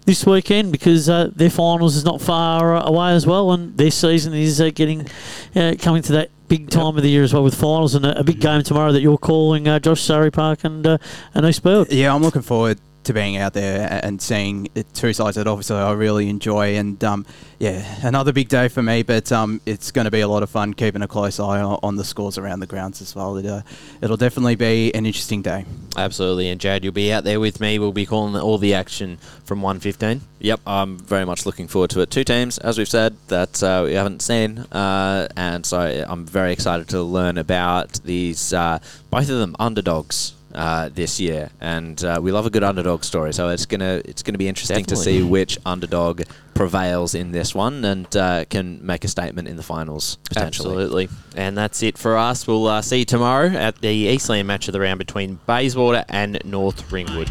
this weekend because uh, their finals is not far away as well, and their season is uh, getting uh, coming to that. Big time of the year as well with finals and a, a big game tomorrow that you're calling, uh, Josh Surrey Park and uh, and East Burwood. Yeah, I'm looking forward to being out there and seeing two sides that obviously I really enjoy. And um, yeah, another big day for me, but um, it's going to be a lot of fun keeping a close eye on, the scores around the grounds as well. It, uh, it'll definitely be an interesting day. Absolutely, and Jad, you'll be out there with me. We'll be calling all the action from one fifteen. Yep, I'm very much looking forward to it. Two teams, as we've said, that uh, we haven't seen, uh, and so I'm very excited to learn about these uh, both of them underdogs. Uh, this year, and uh, we love a good underdog story. So it's gonna it's gonna be interesting to see which underdog prevails in this one and uh, can make a statement in the finals potentially. Absolutely. And that's it for us. We'll uh, see you tomorrow at the Eastland match of the round between Bayswater and North Ringwood.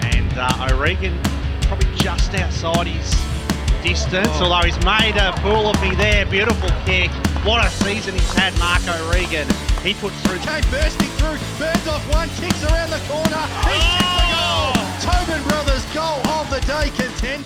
and uh, O'Regan probably just outside his distance, although he's made a fool of me there. Beautiful kick. What a season he's had, Mark O'Regan. He puts through. Came bursting through, burns off one, kicks around the corner. He's kicked the goal. Oh! Tobin Brothers goal of the day contend.